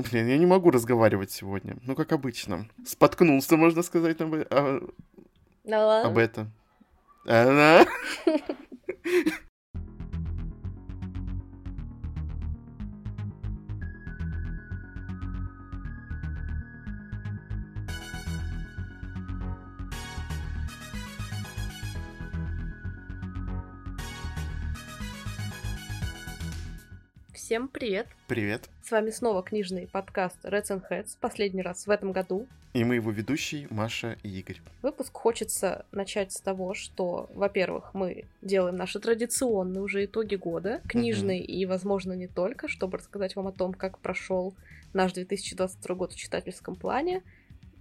Блин, я не могу разговаривать сегодня. Ну, как обычно. Споткнулся, можно сказать, об, о... Да об этом. Она... Всем привет! Привет! С вами снова книжный подкаст Reds and Heads, последний раз в этом году. И мы его ведущие Маша и Игорь. Выпуск хочется начать с того, что, во-первых, мы делаем наши традиционные уже итоги года, книжные mm-hmm. и, возможно, не только, чтобы рассказать вам о том, как прошел наш 2022 год в читательском плане.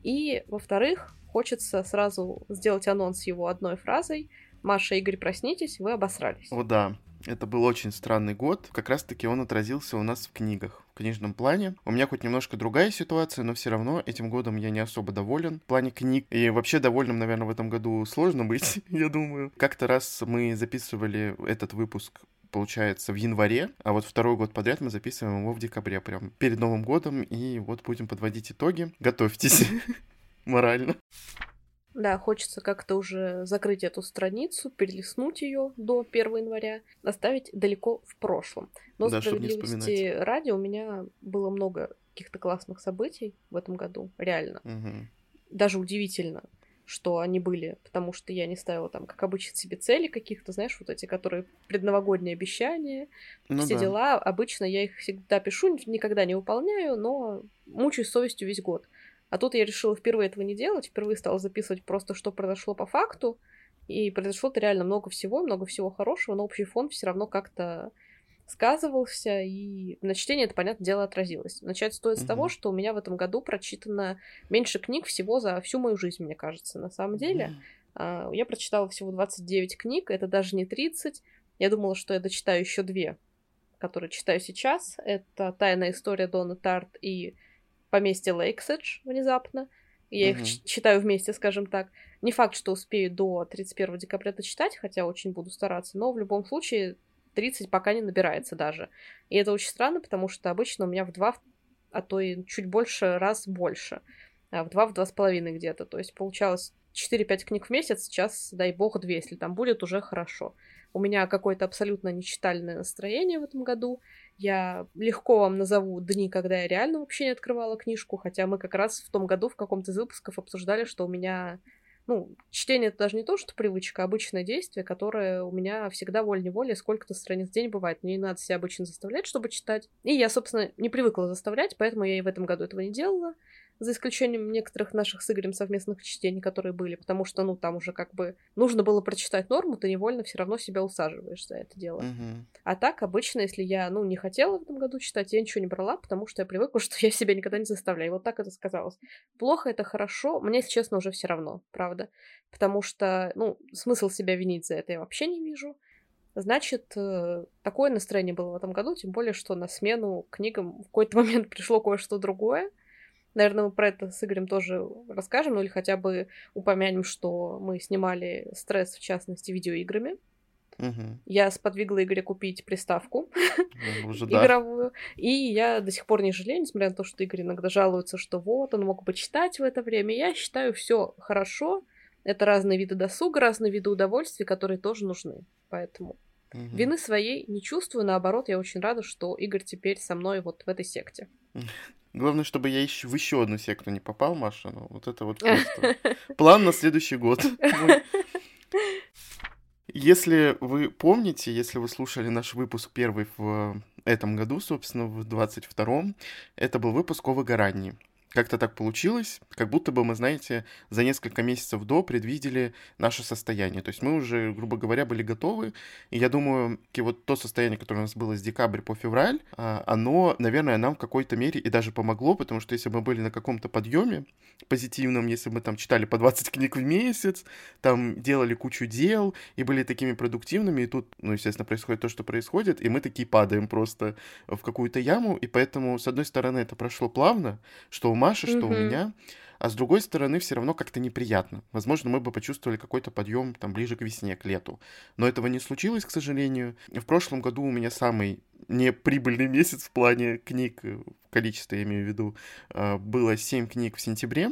И, во-вторых, хочется сразу сделать анонс его одной фразой. Маша, Игорь, проснитесь, вы обосрались. О, да. Это был очень странный год. Как раз-таки он отразился у нас в книгах, в книжном плане. У меня хоть немножко другая ситуация, но все равно этим годом я не особо доволен в плане книг. И вообще довольным, наверное, в этом году сложно быть, я думаю. Как-то раз мы записывали этот выпуск получается, в январе, а вот второй год подряд мы записываем его в декабре, прям перед Новым годом, и вот будем подводить итоги. Готовьтесь морально. Да, хочется как-то уже закрыть эту страницу, перелистнуть ее до 1 января, оставить далеко в прошлом. Но да, справедливости ради у меня было много каких-то классных событий в этом году, реально. Угу. Даже удивительно, что они были, потому что я не ставила там, как обычно, себе цели каких-то, знаешь, вот эти, которые предновогодние обещания, ну, все да. дела. Обычно я их всегда пишу, никогда не выполняю, но мучаюсь совестью весь год. А тут я решила впервые этого не делать, впервые стала записывать просто, что произошло по факту, и произошло-то реально много всего, много всего хорошего, но общий фон все равно как-то сказывался, и на чтение это, понятное дело, отразилось. Начать стоит mm-hmm. с того, что у меня в этом году прочитано меньше книг всего за всю мою жизнь, мне кажется. На самом деле, mm-hmm. я прочитала всего 29 книг, это даже не 30. Я думала, что я дочитаю еще две, которые читаю сейчас. Это «Тайная история Дона Тарт» и поместье Лейкседж внезапно. Я uh-huh. их читаю вместе, скажем так. Не факт, что успею до 31 декабря дочитать, хотя очень буду стараться, но в любом случае 30 пока не набирается даже. И это очень странно, потому что обычно у меня в два, а то и чуть больше раз больше. А в два, в два с половиной где-то. То есть получалось 4-5 книг в месяц, сейчас, дай бог, 2, если там будет, уже хорошо. У меня какое-то абсолютно нечитальное настроение в этом году. Я легко вам назову дни, когда я реально вообще не открывала книжку, хотя мы как раз в том году в каком-то из выпусков обсуждали, что у меня ну, чтение это даже не то, что привычка, а обычное действие, которое у меня всегда волей-неволей сколько-то страниц в день бывает. Мне не надо себя обычно заставлять, чтобы читать. И я, собственно, не привыкла заставлять, поэтому я и в этом году этого не делала за исключением некоторых наших с Игорем совместных чтений, которые были, потому что, ну, там уже как бы нужно было прочитать норму, ты невольно все равно себя усаживаешь за это дело. Uh-huh. А так, обычно, если я, ну, не хотела в этом году читать, я ничего не брала, потому что я привыкла, что я себя никогда не заставляю. И вот так это сказалось. Плохо это хорошо, мне, если честно, уже все равно, правда. Потому что, ну, смысл себя винить за это я вообще не вижу. Значит, э, такое настроение было в этом году, тем более, что на смену книгам в какой-то момент пришло кое-что другое. Наверное, мы про это с Игорем тоже расскажем, ну или хотя бы упомянем, что мы снимали стресс, в частности, видеоиграми. Угу. Я сподвигла Игоря купить приставку ну, игровую. И я до сих пор не жалею, несмотря на то, что Игорь иногда жалуется, что вот, он мог бы читать в это время. Я считаю, все хорошо. Это разные виды досуга, разные виды удовольствий, которые тоже нужны. Поэтому угу. вины своей не чувствую. Наоборот, я очень рада, что Игорь теперь со мной вот в этой секте. Главное, чтобы я еще в еще одну секту не попал, Маша. Ну, вот это вот просто план на следующий год. Если вы помните, если вы слушали наш выпуск первый в этом году, собственно, в 22-м, это был выпуск о выгорании как-то так получилось, как будто бы мы, знаете, за несколько месяцев до предвидели наше состояние. То есть мы уже, грубо говоря, были готовы. И я думаю, вот то состояние, которое у нас было с декабря по февраль, а, оно, наверное, нам в какой-то мере и даже помогло, потому что если бы мы были на каком-то подъеме позитивном, если бы мы там читали по 20 книг в месяц, там делали кучу дел и были такими продуктивными, и тут, ну, естественно, происходит то, что происходит, и мы такие падаем просто в какую-то яму, и поэтому, с одной стороны, это прошло плавно, что Маши, что mm-hmm. у меня. а с другой стороны все равно как-то неприятно. Возможно, мы бы почувствовали какой-то подъем там ближе к весне, к лету. Но этого не случилось, к сожалению. В прошлом году у меня самый неприбыльный месяц в плане книг, в количестве я имею в виду, а, было 7 книг в сентябре,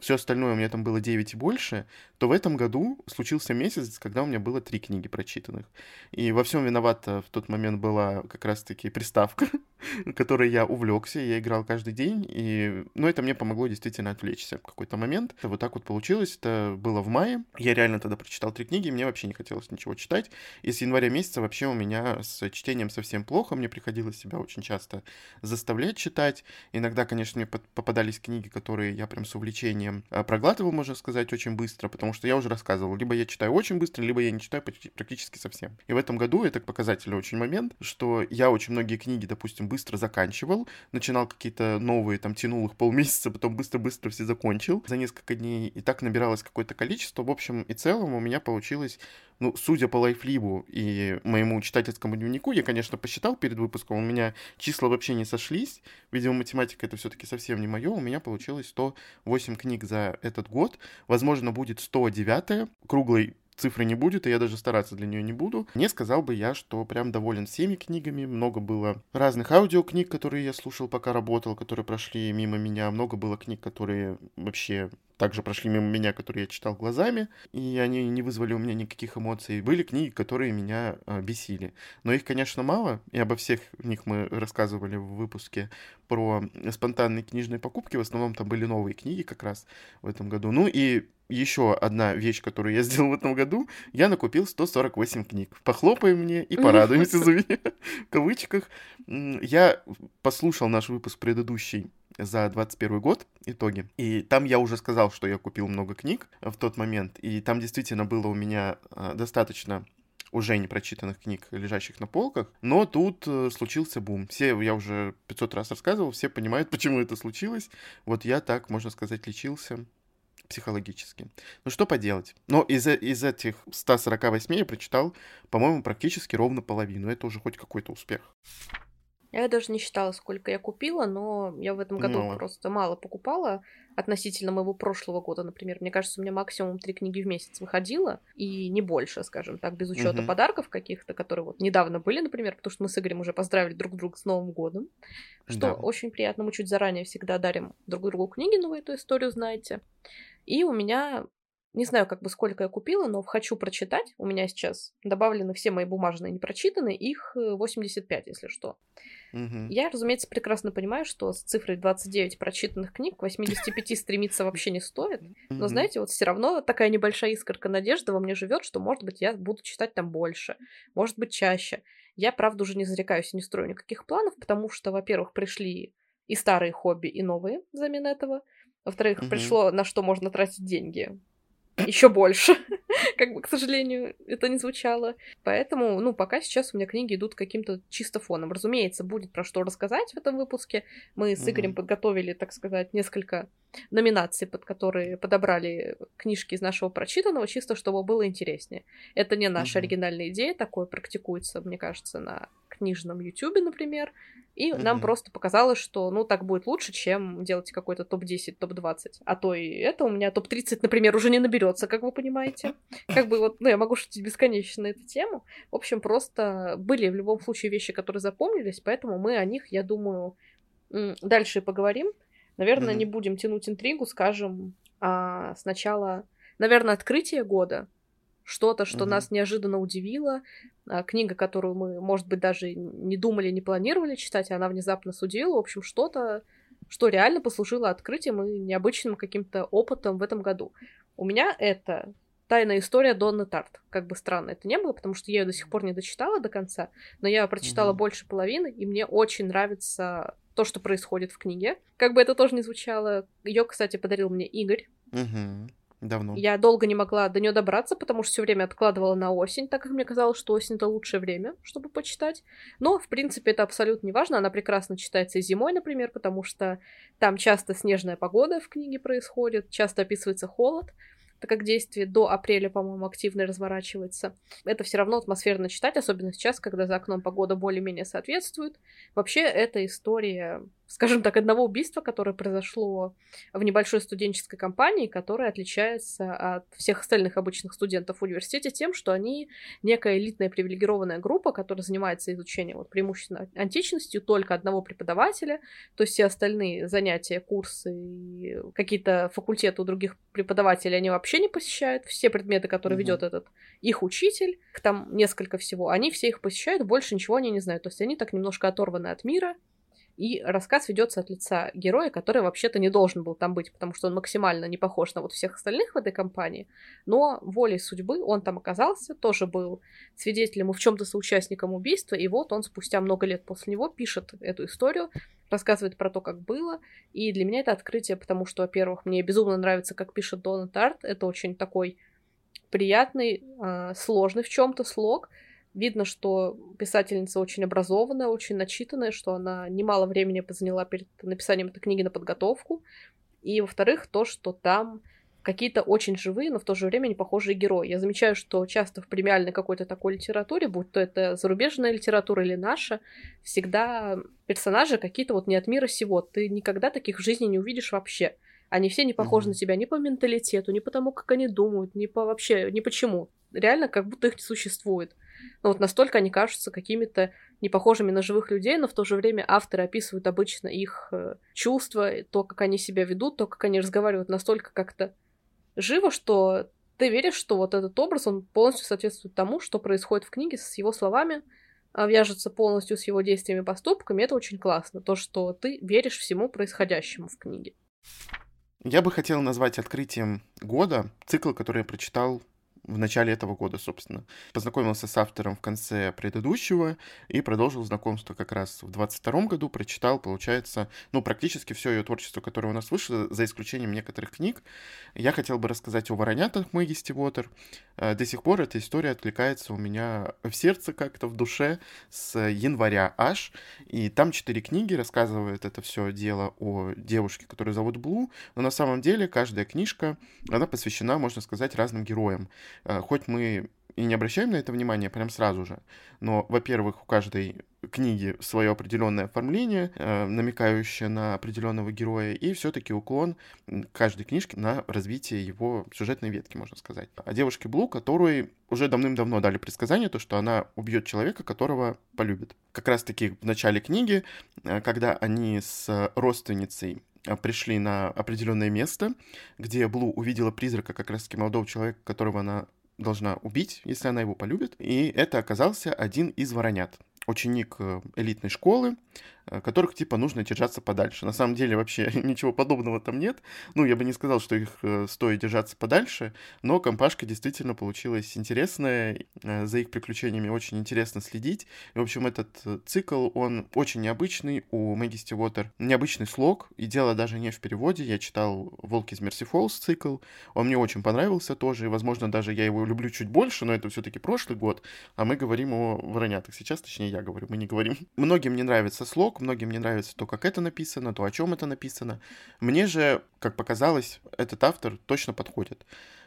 все остальное у меня там было 9 и больше, то в этом году случился месяц, когда у меня было три книги прочитанных. И во всем виновата в тот момент была как раз-таки приставка, которой я увлекся, я играл каждый день, и, ну, это мне помогло действительно отвлечься в какой-то момент. Вот так вот получилось, это было в мае. Я реально тогда прочитал три книги, мне вообще не хотелось ничего читать. И с января месяца вообще у меня с чтением совсем плохо, мне приходилось себя очень часто заставлять читать. Иногда, конечно, мне попадались книги, которые я прям с увлечением а, проглатывал, можно сказать, очень быстро, потому что я уже рассказывал, либо я читаю очень быстро, либо я не читаю практически совсем. И в этом году это показательный очень момент, что я очень многие книги, допустим, быстро заканчивал, начинал какие-то новые, там, тянул их полмесяца, потом быстро-быстро все закончил за несколько дней, и так набиралось какое-то количество. В общем и целом у меня получилось ну, судя по лайфлибу и моему читательскому дневнику, я, конечно, посчитал перед выпуском, у меня числа вообще не сошлись, видимо, математика это все-таки совсем не мое, у меня получилось 108 книг за этот год, возможно, будет 109 круглый цифры не будет, и я даже стараться для нее не буду. Не сказал бы я, что прям доволен всеми книгами. Много было разных аудиокниг, которые я слушал, пока работал, которые прошли мимо меня. Много было книг, которые вообще также прошли мимо меня, которые я читал глазами, и они не вызвали у меня никаких эмоций. Были книги, которые меня э, бесили. Но их, конечно, мало, и обо всех них мы рассказывали в выпуске про спонтанные книжные покупки. В основном там были новые книги как раз в этом году. Ну и еще одна вещь, которую я сделал в этом году, я накупил 148 книг. Похлопаем мне и порадуемся за меня, в кавычках. Я послушал наш выпуск предыдущий за 21 год итоги. И там я уже сказал, что я купил много книг в тот момент. И там действительно было у меня а, достаточно уже не прочитанных книг, лежащих на полках. Но тут э, случился бум. Все, я уже 500 раз рассказывал, все понимают, почему это случилось. Вот я так, можно сказать, лечился психологически. Ну что поделать? Но из, из этих 148 я прочитал, по-моему, практически ровно половину. Это уже хоть какой-то успех. Я даже не считала, сколько я купила, но я в этом году мало. просто мало покупала относительно моего прошлого года, например. Мне кажется, у меня максимум три книги в месяц выходило, и не больше, скажем так, без учета угу. подарков каких-то, которые вот недавно были, например, потому что мы с Игорем уже поздравили друг друга с Новым годом, что да. очень приятно. Мы чуть заранее всегда дарим друг другу книги, но вы эту историю знаете. И у меня не знаю, как бы сколько я купила, но хочу прочитать. У меня сейчас добавлены все мои бумажные непрочитанные, их 85, если что. Угу. Я, разумеется, прекрасно понимаю, что с цифрой 29 прочитанных книг к 85 стремиться вообще не стоит. Но, знаете, вот все равно такая небольшая искорка надежды во мне живет, что, может быть, я буду читать там больше, может быть, чаще. Я, правда, уже не зарекаюсь и не строю никаких планов, потому что, во-первых, пришли и старые хобби, и новые взамен этого. Во-вторых, угу. пришло на что можно тратить деньги еще больше. как бы, к сожалению, это не звучало. Поэтому, ну, пока сейчас у меня книги идут каким-то чисто фоном. Разумеется, будет про что рассказать в этом выпуске. Мы с Игорем mm-hmm. подготовили, так сказать, несколько номинаций, под которые подобрали книжки из нашего прочитанного, чисто чтобы было интереснее. Это не наша mm-hmm. оригинальная идея, такое практикуется, мне кажется, на книжном Ютубе, например. И mm-hmm. нам просто показалось, что, ну, так будет лучше, чем делать какой-то топ-10, топ-20. А то и это у меня топ-30, например, уже не наберется, как вы понимаете. Как бы вот, ну, я могу шутить бесконечно на эту тему. В общем, просто были в любом случае вещи, которые запомнились, поэтому мы о них, я думаю, дальше поговорим. Наверное, mm-hmm. не будем тянуть интригу, скажем, а сначала, наверное, открытие года, что-то, что mm-hmm. нас неожиданно удивило, а, книга, которую мы, может быть, даже не думали, не планировали читать, она внезапно судила. В общем, что-то, что реально послужило открытием и необычным каким-то опытом в этом году. У меня это тайная история Донны Тарт. Как бы странно это не было, потому что я ее до сих пор не дочитала до конца, но я прочитала mm-hmm. больше половины, и мне очень нравится то, что происходит в книге. Как бы это тоже не звучало. Ее, кстати, подарил мне Игорь. Mm-hmm. Давно. Я долго не могла до нее добраться, потому что все время откладывала на осень, так как мне казалось, что осень это лучшее время, чтобы почитать. Но, в принципе, это абсолютно не важно. Она прекрасно читается и зимой, например, потому что там часто снежная погода в книге происходит, часто описывается холод так как действие до апреля, по-моему, активно разворачивается. Это все равно атмосферно читать, особенно сейчас, когда за окном погода более-менее соответствует. Вообще, эта история скажем так, одного убийства, которое произошло в небольшой студенческой компании, которая отличается от всех остальных обычных студентов в университете тем, что они некая элитная привилегированная группа, которая занимается изучением вот, преимущественно античностью только одного преподавателя, то есть все остальные занятия, курсы какие-то факультеты у других преподавателей они вообще не посещают, все предметы, которые mm-hmm. ведет этот их учитель, там несколько всего, они все их посещают, больше ничего они не знают, то есть они так немножко оторваны от мира, и рассказ ведется от лица героя, который вообще-то не должен был там быть, потому что он максимально не похож на вот всех остальных в этой компании. Но волей судьбы он там оказался, тоже был свидетелем и в чем-то соучастником убийства. И вот он спустя много лет после него пишет эту историю, рассказывает про то, как было. И для меня это открытие, потому что, во-первых, мне безумно нравится, как пишет Дональд Арт. Это очень такой приятный, э, сложный в чем-то слог, Видно, что писательница очень образованная, очень начитанная, что она немало времени заняла перед написанием этой книги на подготовку. И, во-вторых, то, что там какие-то очень живые, но в то же время не похожие герои. Я замечаю, что часто в премиальной какой-то такой литературе, будь то это зарубежная литература или наша, всегда персонажи какие-то вот не от мира сего. Ты никогда таких в жизни не увидишь вообще. Они все не похожи mm-hmm. на тебя ни по менталитету, ни по тому, как они думают, ни по вообще, ни почему. Реально, как будто их не существует. Ну вот настолько они кажутся какими-то не похожими на живых людей, но в то же время авторы описывают обычно их э, чувства, то, как они себя ведут, то, как они разговаривают настолько как-то живо, что ты веришь, что вот этот образ, он полностью соответствует тому, что происходит в книге с его словами, а, вяжется полностью с его действиями и поступками. Это очень классно. То, что ты веришь всему происходящему в книге. Я бы хотел назвать открытием года цикл, который я прочитал в начале этого года, собственно. Познакомился с автором в конце предыдущего и продолжил знакомство как раз в 22 году, прочитал, получается, ну, практически все ее творчество, которое у нас вышло, за исключением некоторых книг. Я хотел бы рассказать о «Воронятах» Мэгги Стивотер. Э, до сих пор эта история откликается у меня в сердце как-то, в душе с января аж, и там четыре книги рассказывают это все дело о девушке, которую зовут Блу, но на самом деле каждая книжка, она посвящена, можно сказать, разным героям. Э, хоть мы и не обращаем на это внимания прям сразу же, но, во-первых, у каждой книги свое определенное оформление, э, намекающее на определенного героя, и все-таки уклон каждой книжки на развитие его сюжетной ветки, можно сказать. О девушке Блу, которой уже давным-давно дали предсказание, то, что она убьет человека, которого полюбит. Как раз-таки в начале книги, э, когда они с родственницей а, пришли на определенное место, где Блу увидела призрака как раз-таки молодого человека, которого она должна убить, если она его полюбит. И это оказался один из воронят ученик э, элитной школы, которых, типа, нужно держаться подальше. На самом деле, вообще ничего подобного там нет. Ну, я бы не сказал, что их э, стоит держаться подальше, но компашка действительно получилась интересная, за их приключениями очень интересно следить. И, в общем, этот цикл, он очень необычный, у Мэгги Стивотер необычный слог, и дело даже не в переводе. Я читал «Волк из Мерси Фоллс» цикл, он мне очень понравился тоже, и, возможно, даже я его люблю чуть больше, но это все-таки прошлый год, а мы говорим о воронятах сейчас, точнее, я говорю, мы не говорим. Многим не нравится слог, многим не нравится то, как это написано, то, о чем это написано. Мне же, как показалось, этот автор точно подходит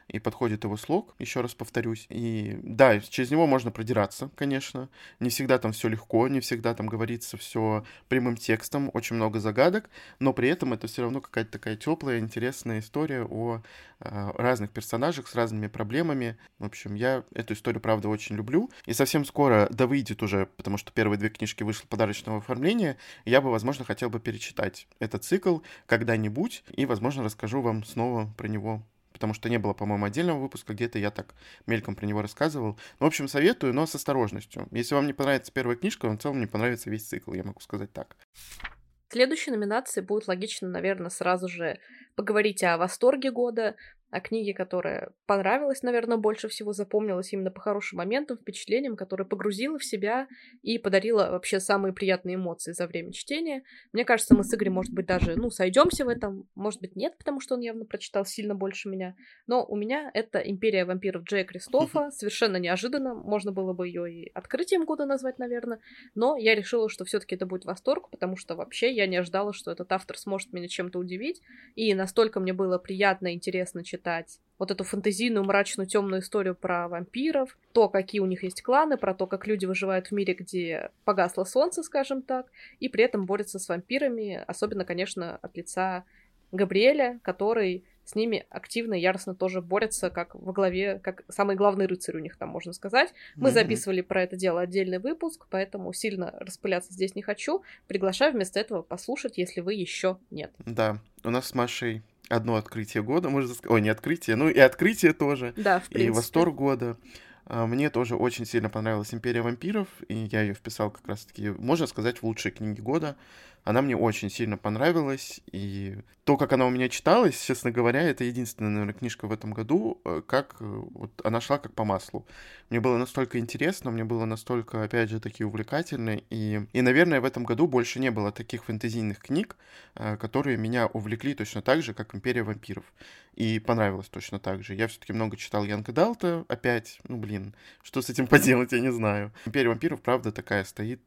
и подходит его слог, еще раз повторюсь. И да, через него можно продираться, конечно. Не всегда там все легко, не всегда там говорится все прямым текстом, очень много загадок, но при этом это все равно какая-то такая теплая, интересная история о э, разных персонажах с разными проблемами. В общем, я эту историю, правда, очень люблю. И совсем скоро, да выйдет уже, потому что первые две книжки вышли подарочного оформления, я бы, возможно, хотел бы перечитать этот цикл когда-нибудь, и, возможно, расскажу вам снова про него потому что не было, по-моему, отдельного выпуска, где-то я так мельком про него рассказывал. Ну, в общем, советую, но с осторожностью. Если вам не понравится первая книжка, вам в целом не понравится весь цикл, я могу сказать так. Следующей номинации будет логично, наверное, сразу же поговорить о восторге года, о книге, которая понравилась, наверное, больше всего запомнилась именно по хорошим моментам, впечатлениям, которая погрузила в себя и подарила вообще самые приятные эмоции за время чтения. Мне кажется, мы с Игорем, может быть, даже, ну, сойдемся в этом, может быть, нет, потому что он явно прочитал сильно больше меня. Но у меня это «Империя вампиров» Джея Кристофа, совершенно неожиданно, можно было бы ее и открытием года назвать, наверное, но я решила, что все-таки это будет восторг, потому что вообще я не ожидала, что этот автор сможет меня чем-то удивить, и настолько мне было приятно и интересно читать читать вот эту фантазийную, мрачную, темную историю про вампиров, то, какие у них есть кланы, про то, как люди выживают в мире, где погасло солнце, скажем так, и при этом борются с вампирами, особенно, конечно, от лица Габриэля, который с ними активно и яростно тоже борется, как во главе, как самый главный рыцарь у них там, можно сказать. Мы mm-hmm. записывали про это дело отдельный выпуск, поэтому сильно распыляться здесь не хочу. Приглашаю вместо этого послушать, если вы еще нет. Да, у нас с Машей одно открытие года, можно сказать. Ой, не открытие, ну и открытие тоже. Да, в принципе. И восторг года. А, мне тоже очень сильно понравилась «Империя вампиров», и я ее вписал как раз-таки, можно сказать, в лучшие книги года. Она мне очень сильно понравилась, и то, как она у меня читалась, честно говоря, это единственная, наверное, книжка в этом году, э, как э, вот она шла как по маслу. Мне было настолько интересно, мне было настолько, опять же, таки увлекательно, и, и, наверное, в этом году больше не было таких фэнтезийных книг, э, которые меня увлекли точно так же, как «Империя вампиров», и понравилось точно так же. Я все-таки много читал Янка Далта опять, ну, блин, что с этим поделать, я не знаю. «Империя вампиров», правда, такая стоит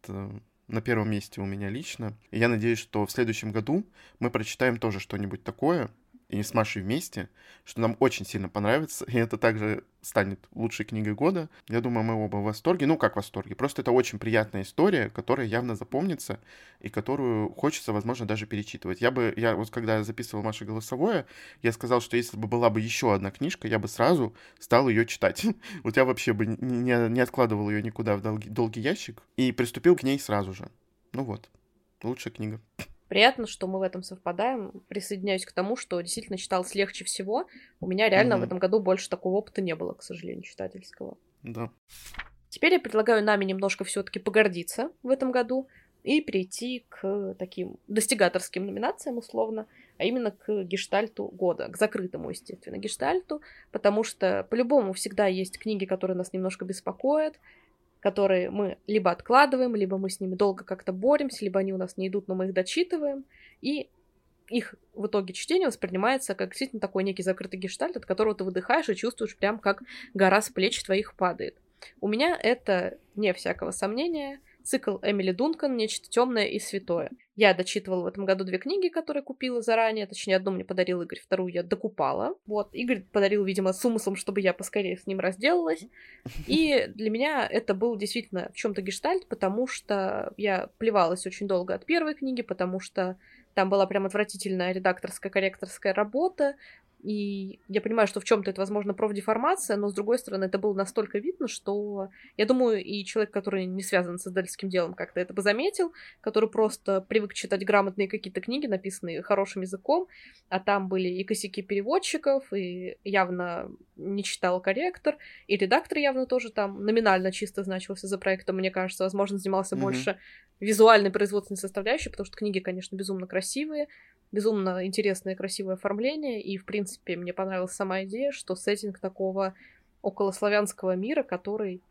на первом месте у меня лично. И я надеюсь, что в следующем году мы прочитаем тоже что-нибудь такое, и с Машей вместе, что нам очень сильно понравится, и это также станет лучшей книгой года. Я думаю, мы оба в восторге. Ну, как в восторге? Просто это очень приятная история, которая явно запомнится и которую хочется, возможно, даже перечитывать. Я бы, я вот когда записывал Маше голосовое, я сказал, что если бы была бы еще одна книжка, я бы сразу стал ее читать. Вот я вообще бы не, не откладывал ее никуда в долгий, долгий ящик и приступил к ней сразу же. Ну вот, лучшая книга. Приятно, что мы в этом совпадаем. Присоединяюсь к тому, что действительно читалось легче всего. У меня реально mm-hmm. в этом году больше такого опыта не было, к сожалению, читательского. Да. Теперь я предлагаю нами немножко все-таки погордиться в этом году и перейти к таким достигаторским номинациям, условно, а именно к гештальту года, к закрытому, естественно, гештальту, потому что по-любому всегда есть книги, которые нас немножко беспокоят, которые мы либо откладываем, либо мы с ними долго как-то боремся, либо они у нас не идут, но мы их дочитываем, и их в итоге чтение воспринимается как действительно такой некий закрытый гештальт, от которого ты выдыхаешь и чувствуешь прям, как гора с плеч твоих падает. У меня это, не всякого сомнения, Цикл Эмили Дункан «Нечто темное и святое». Я дочитывала в этом году две книги, которые купила заранее. Точнее, одну мне подарил Игорь, вторую я докупала. Вот, Игорь подарил, видимо, с умыслом, чтобы я поскорее с ним разделалась. И для меня это был действительно в чем-то гештальт, потому что я плевалась очень долго от первой книги, потому что там была прям отвратительная редакторская, корректорская работа. И я понимаю, что в чем-то это, возможно, профдеформация, но, с другой стороны, это было настолько видно, что, я думаю, и человек, который не связан с издательским делом, как-то это бы заметил, который просто привык читать грамотные какие-то книги, написанные хорошим языком, а там были и косяки переводчиков, и явно не читал корректор, и редактор явно тоже там номинально чисто значился за проектом, мне кажется, возможно, занимался mm-hmm. больше визуальной производственной составляющей, потому что книги, конечно, безумно красивые, безумно интересное красивое оформление, и, в принципе, мне понравилась сама идея, что сеттинг такого околославянского мира, который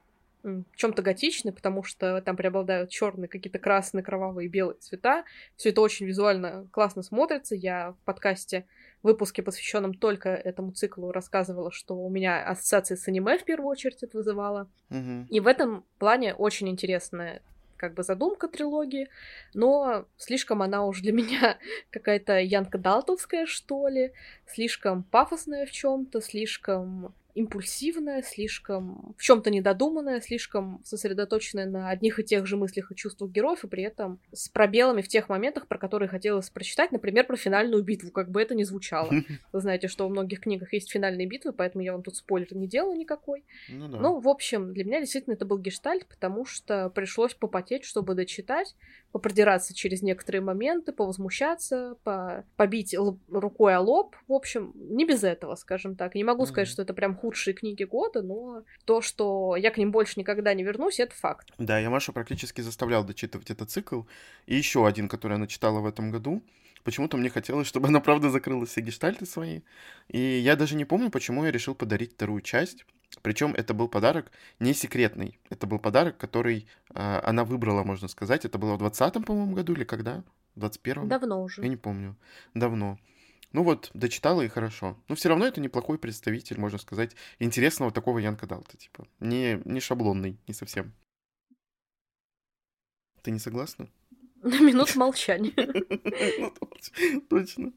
в чем-то готичный, потому что там преобладают черные, какие-то красные, кровавые, белые цвета. Все это очень визуально классно смотрится. Я в подкасте в выпуске, посвященном только этому циклу, рассказывала, что у меня ассоциации с аниме в первую очередь это вызывало. Mm-hmm. И в этом плане очень интересная как бы задумка трилогии, но слишком она уже для меня какая-то Янка Далтовская, что ли, слишком пафосная в чем-то, слишком импульсивная, слишком в чем-то недодуманная, слишком сосредоточенная на одних и тех же мыслях и чувствах героев, и при этом с пробелами в тех моментах, про которые хотелось прочитать, например, про финальную битву, как бы это ни звучало. Вы знаете, что в многих книгах есть финальные битвы, поэтому я вам тут спойлер не делаю никакой. Ну, да. ну в общем, для меня действительно это был гештальт, потому что пришлось попотеть, чтобы дочитать, попродираться через некоторые моменты, повозмущаться, по... побить рукой о лоб. В общем, не без этого, скажем так. Не могу mm-hmm. сказать, что это прям худшие книги года, но то, что я к ним больше никогда не вернусь, это факт. Да, я Машу практически заставлял дочитывать этот цикл. И еще один, который она читала в этом году. Почему-то мне хотелось, чтобы она, правда, закрыла все гештальты свои. И я даже не помню, почему я решил подарить вторую часть. Причем это был подарок не секретный. Это был подарок, который э, она выбрала, можно сказать. Это было в 20-м, по-моему, году или когда? В 21-м? Давно уже. Я не помню. Давно. Ну вот, дочитала и хорошо. Но все равно это неплохой представитель, можно сказать, интересного такого Янка Далта, типа. Не, не шаблонный, не совсем. Ты не согласна? На минут молчания. Точно.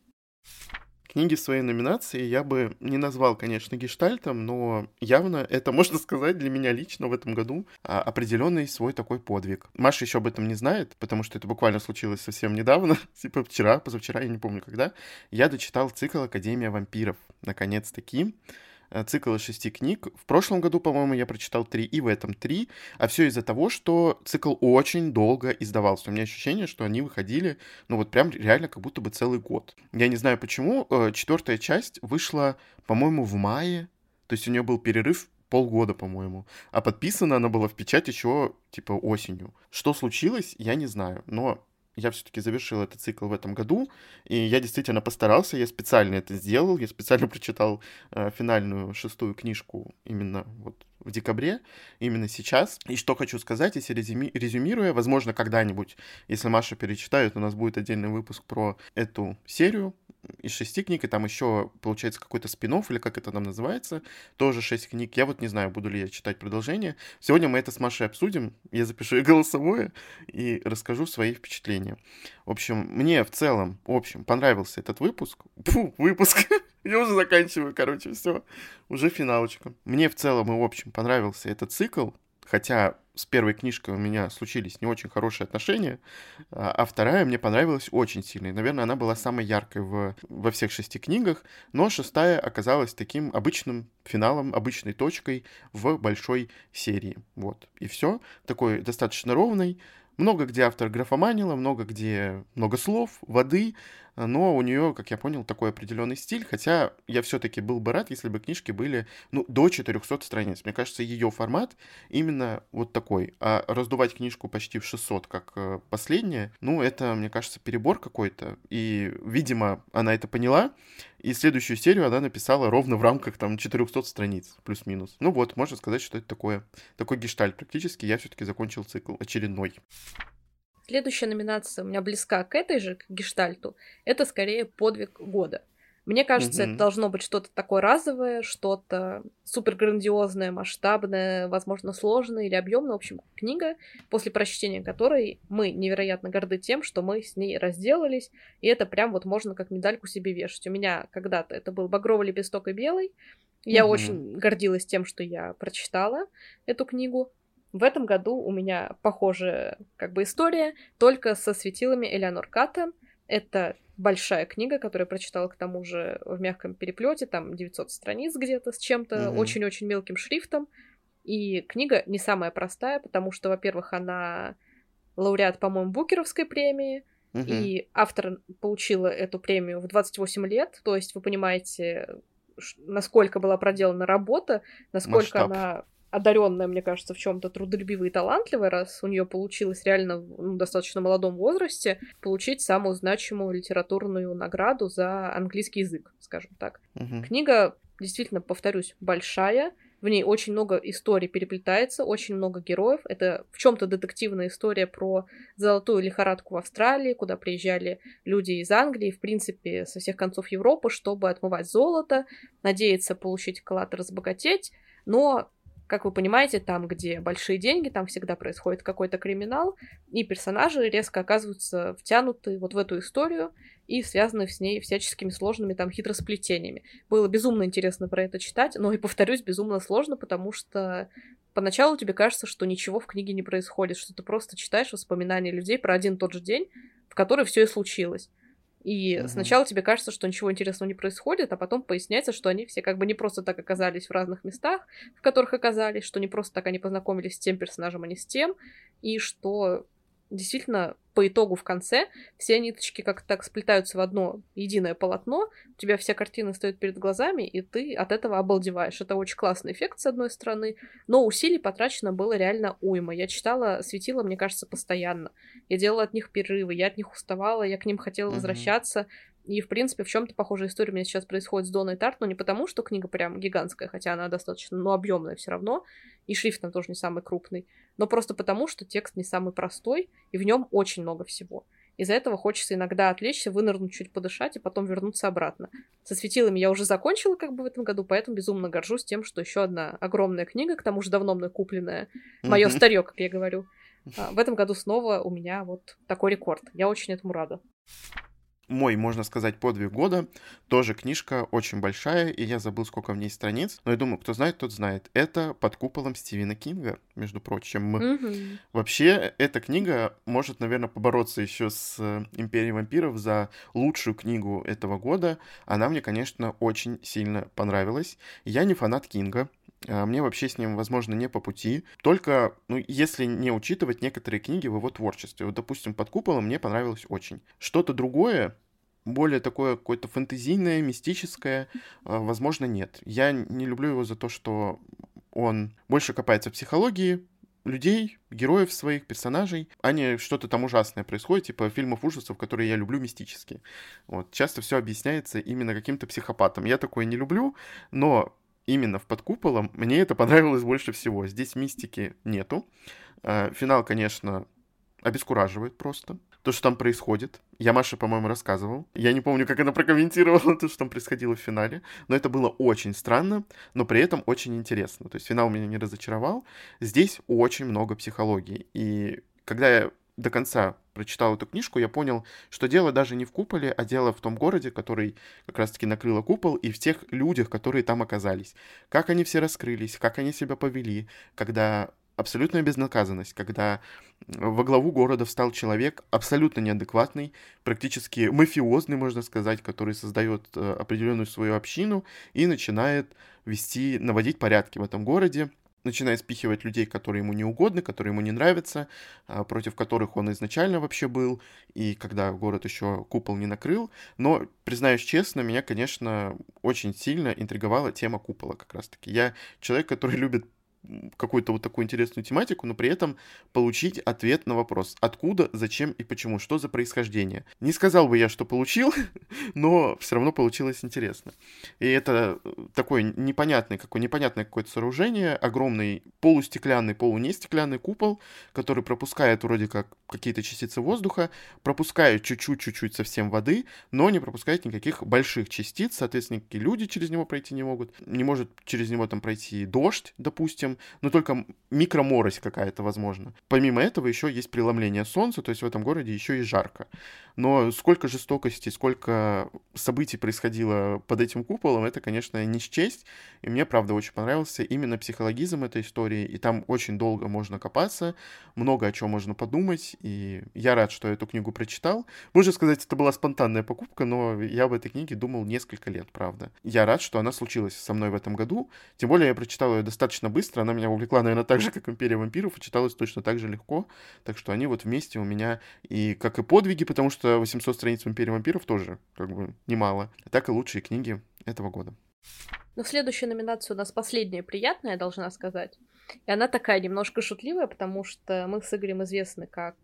Книги своей номинации я бы не назвал, конечно, гештальтом, но явно это, можно сказать, для меня лично в этом году а, определенный свой такой подвиг. Маша еще об этом не знает, потому что это буквально случилось совсем недавно, типа вчера, позавчера, я не помню когда. Я дочитал цикл «Академия вампиров», наконец-таки. Э, цикл из шести книг. В прошлом году, по-моему, я прочитал три, и в этом три. А все из-за того, что цикл очень долго издавался. У меня ощущение, что они выходили, ну вот прям реально как будто бы целый год. Я не знаю почему. Э, Четвертая часть вышла, по-моему, в мае. То есть у нее был перерыв полгода, по-моему. А подписана она была в печать еще, типа, осенью. Что случилось, я не знаю. Но я все-таки завершил этот цикл в этом году, и я действительно постарался, я специально это сделал, я специально прочитал э, финальную шестую книжку именно вот в декабре, именно сейчас. И что хочу сказать, если резюми, резюмируя, возможно, когда-нибудь, если Маша перечитает, у нас будет отдельный выпуск про эту серию, из шести книг, и там еще, получается, какой-то спин или как это там называется, тоже шесть книг. Я вот не знаю, буду ли я читать продолжение. Сегодня мы это с Машей обсудим, я запишу и голосовое, и расскажу свои впечатления. В общем, мне в целом, в общем, понравился этот выпуск. Фу, выпуск. Я уже заканчиваю, короче, все. Уже финалочка. Мне в целом и в общем понравился этот цикл, хотя с первой книжкой у меня случились не очень хорошие отношения, а, а вторая мне понравилась очень сильно. И, наверное, она была самой яркой в, во всех шести книгах, но шестая оказалась таким обычным финалом, обычной точкой в большой серии. Вот, и все. Такой достаточно ровный, много где автор графоманила, много где много слов, воды, но у нее, как я понял, такой определенный стиль, хотя я все-таки был бы рад, если бы книжки были, ну, до 400 страниц. Мне кажется, ее формат именно вот такой. А раздувать книжку почти в 600, как э, последняя, ну, это, мне кажется, перебор какой-то. И, видимо, она это поняла, и следующую серию она написала ровно в рамках там 400 страниц, плюс-минус. Ну вот, можно сказать, что это такое, такой гештальт практически. Я все-таки закончил цикл очередной. Следующая номинация у меня близка к этой же, к гештальту. Это скорее подвиг года. Мне кажется, mm-hmm. это должно быть что-то такое разовое, что-то супер грандиозное, масштабное, возможно, сложное или объемное. В общем, книга, после прочтения которой мы невероятно горды тем, что мы с ней разделались, и это прям вот можно как медальку себе вешать. У меня когда-то это был «Багровый лепесток и белый». Я mm-hmm. очень гордилась тем, что я прочитала эту книгу. В этом году у меня похожая как бы история, только со светилами Элеонор Каттен. Это большая книга, которую я прочитала к тому же в мягком переплете, там 900 страниц где-то с чем-то, mm-hmm. очень-очень мелким шрифтом. И книга не самая простая, потому что, во-первых, она лауреат, по-моему, Букеровской премии, mm-hmm. и автор получила эту премию в 28 лет, то есть вы понимаете, насколько была проделана работа, насколько Масштаб. она одаренная, мне кажется, в чем-то трудолюбивая и талантливая, раз у нее получилось реально в ну, достаточно молодом возрасте получить самую значимую литературную награду за английский язык, скажем так. Угу. Книга, действительно, повторюсь, большая. В ней очень много историй переплетается, очень много героев. Это в чем-то детективная история про золотую лихорадку в Австралии, куда приезжали люди из Англии, в принципе, со всех концов Европы, чтобы отмывать золото, надеяться получить клад и разбогатеть. Но как вы понимаете, там, где большие деньги, там всегда происходит какой-то криминал, и персонажи резко оказываются втянуты вот в эту историю и связаны с ней всяческими сложными там хитросплетениями. Было безумно интересно про это читать, но и, повторюсь, безумно сложно, потому что поначалу тебе кажется, что ничего в книге не происходит, что ты просто читаешь воспоминания людей про один и тот же день, в который все и случилось. И угу. сначала тебе кажется, что ничего интересного не происходит, а потом поясняется, что они все как бы не просто так оказались в разных местах, в которых оказались, что не просто так они познакомились с тем персонажем, а не с тем, и что действительно по итогу в конце все ниточки как-то так сплетаются в одно единое полотно, у тебя вся картина стоит перед глазами, и ты от этого обалдеваешь. Это очень классный эффект, с одной стороны, но усилий потрачено было реально уйма. Я читала светила, мне кажется, постоянно. Я делала от них перерывы, я от них уставала, я к ним хотела mm-hmm. возвращаться. И, в принципе, в чем-то похожая история у меня сейчас происходит с Доной Тарт, но не потому, что книга прям гигантская, хотя она достаточно, ну, объемная все равно, и шрифт там тоже не самый крупный, но просто потому, что текст не самый простой, и в нем очень много всего. Из-за этого хочется иногда отвлечься, вынырнуть чуть подышать и потом вернуться обратно. Со светилами я уже закончила как бы в этом году, поэтому безумно горжусь тем, что еще одна огромная книга, к тому же давно мной купленная, мое старье, как я говорю, а, в этом году снова у меня вот такой рекорд. Я очень этому рада. Мой, можно сказать, подвиг года. Тоже книжка очень большая, и я забыл, сколько в ней страниц. Но я думаю, кто знает, тот знает. Это «Под куполом Стивена Кинга», между прочим. Mm-hmm. Вообще, эта книга может, наверное, побороться еще с э, «Империей вампиров» за лучшую книгу этого года. Она мне, конечно, очень сильно понравилась. Я не фанат Кинга, мне вообще с ним, возможно, не по пути. Только, ну, если не учитывать некоторые книги в его творчестве. Вот, допустим, «Под куполом» мне понравилось очень. Что-то другое, более такое какое-то фэнтезийное, мистическое, а, возможно, нет. Я не люблю его за то, что он больше копается в психологии, людей, героев своих, персонажей, а не что-то там ужасное происходит, типа фильмов ужасов, которые я люблю мистические. Вот. Часто все объясняется именно каким-то психопатом. Я такое не люблю, но именно в «Под куполом» мне это понравилось больше всего. Здесь мистики нету. А, финал, конечно, обескураживает просто. То, что там происходит. Я Маше, по-моему, рассказывал. Я не помню, как она прокомментировала то, что там происходило в финале. Но это было очень странно, но при этом очень интересно. То есть финал меня не разочаровал. Здесь очень много психологии. И когда я до конца прочитал эту книжку, я понял, что дело даже не в куполе, а дело в том городе, который как раз-таки накрыло купол, и в тех людях, которые там оказались. Как они все раскрылись, как они себя повели, когда абсолютная безнаказанность, когда во главу города встал человек абсолютно неадекватный, практически мафиозный, можно сказать, который создает э, определенную свою общину и начинает вести, наводить порядки в этом городе, начинает спихивать людей, которые ему не угодны, которые ему не нравятся, а, против которых он изначально вообще был, и когда город еще купол не накрыл. Но, признаюсь честно, меня, конечно, очень сильно интриговала тема купола как раз-таки. Я человек, который любит какую-то вот такую интересную тематику, но при этом получить ответ на вопрос, откуда, зачем и почему, что за происхождение. Не сказал бы я, что получил, но все равно получилось интересно. И это э, такое непонятное, какое непонятное какое-то сооружение, огромный полустеклянный, полунестеклянный купол, который пропускает вроде как какие-то частицы воздуха, пропускает чуть-чуть-чуть совсем воды, но не пропускает никаких больших частиц, соответственно, люди через него пройти не могут, не может через него там пройти дождь, допустим, чем, ну, только микроморось какая-то, возможно. Помимо этого еще есть преломление солнца, то есть в этом городе еще и жарко. Но сколько жестокости, сколько событий происходило под этим куполом, это, конечно, не счесть. И мне, правда, очень понравился именно психологизм этой истории. И там очень долго можно копаться, много о чем можно подумать. И я рад, что эту книгу прочитал. Можно сказать, это была спонтанная покупка, но я об этой книге думал несколько лет, правда. Я рад, что она случилась со мной в этом году. Тем более я прочитал ее достаточно быстро. Она меня увлекла, наверное, так же, как «Империя вампиров», и читалась точно так же легко. Так что они вот вместе у меня и как и подвиги, потому что что 800 страниц в «Империи вампиров» тоже как бы немало. Так и лучшие книги этого года. Ну, следующая номинация у нас последняя приятная, я должна сказать. И она такая немножко шутливая, потому что мы с Игорем известны как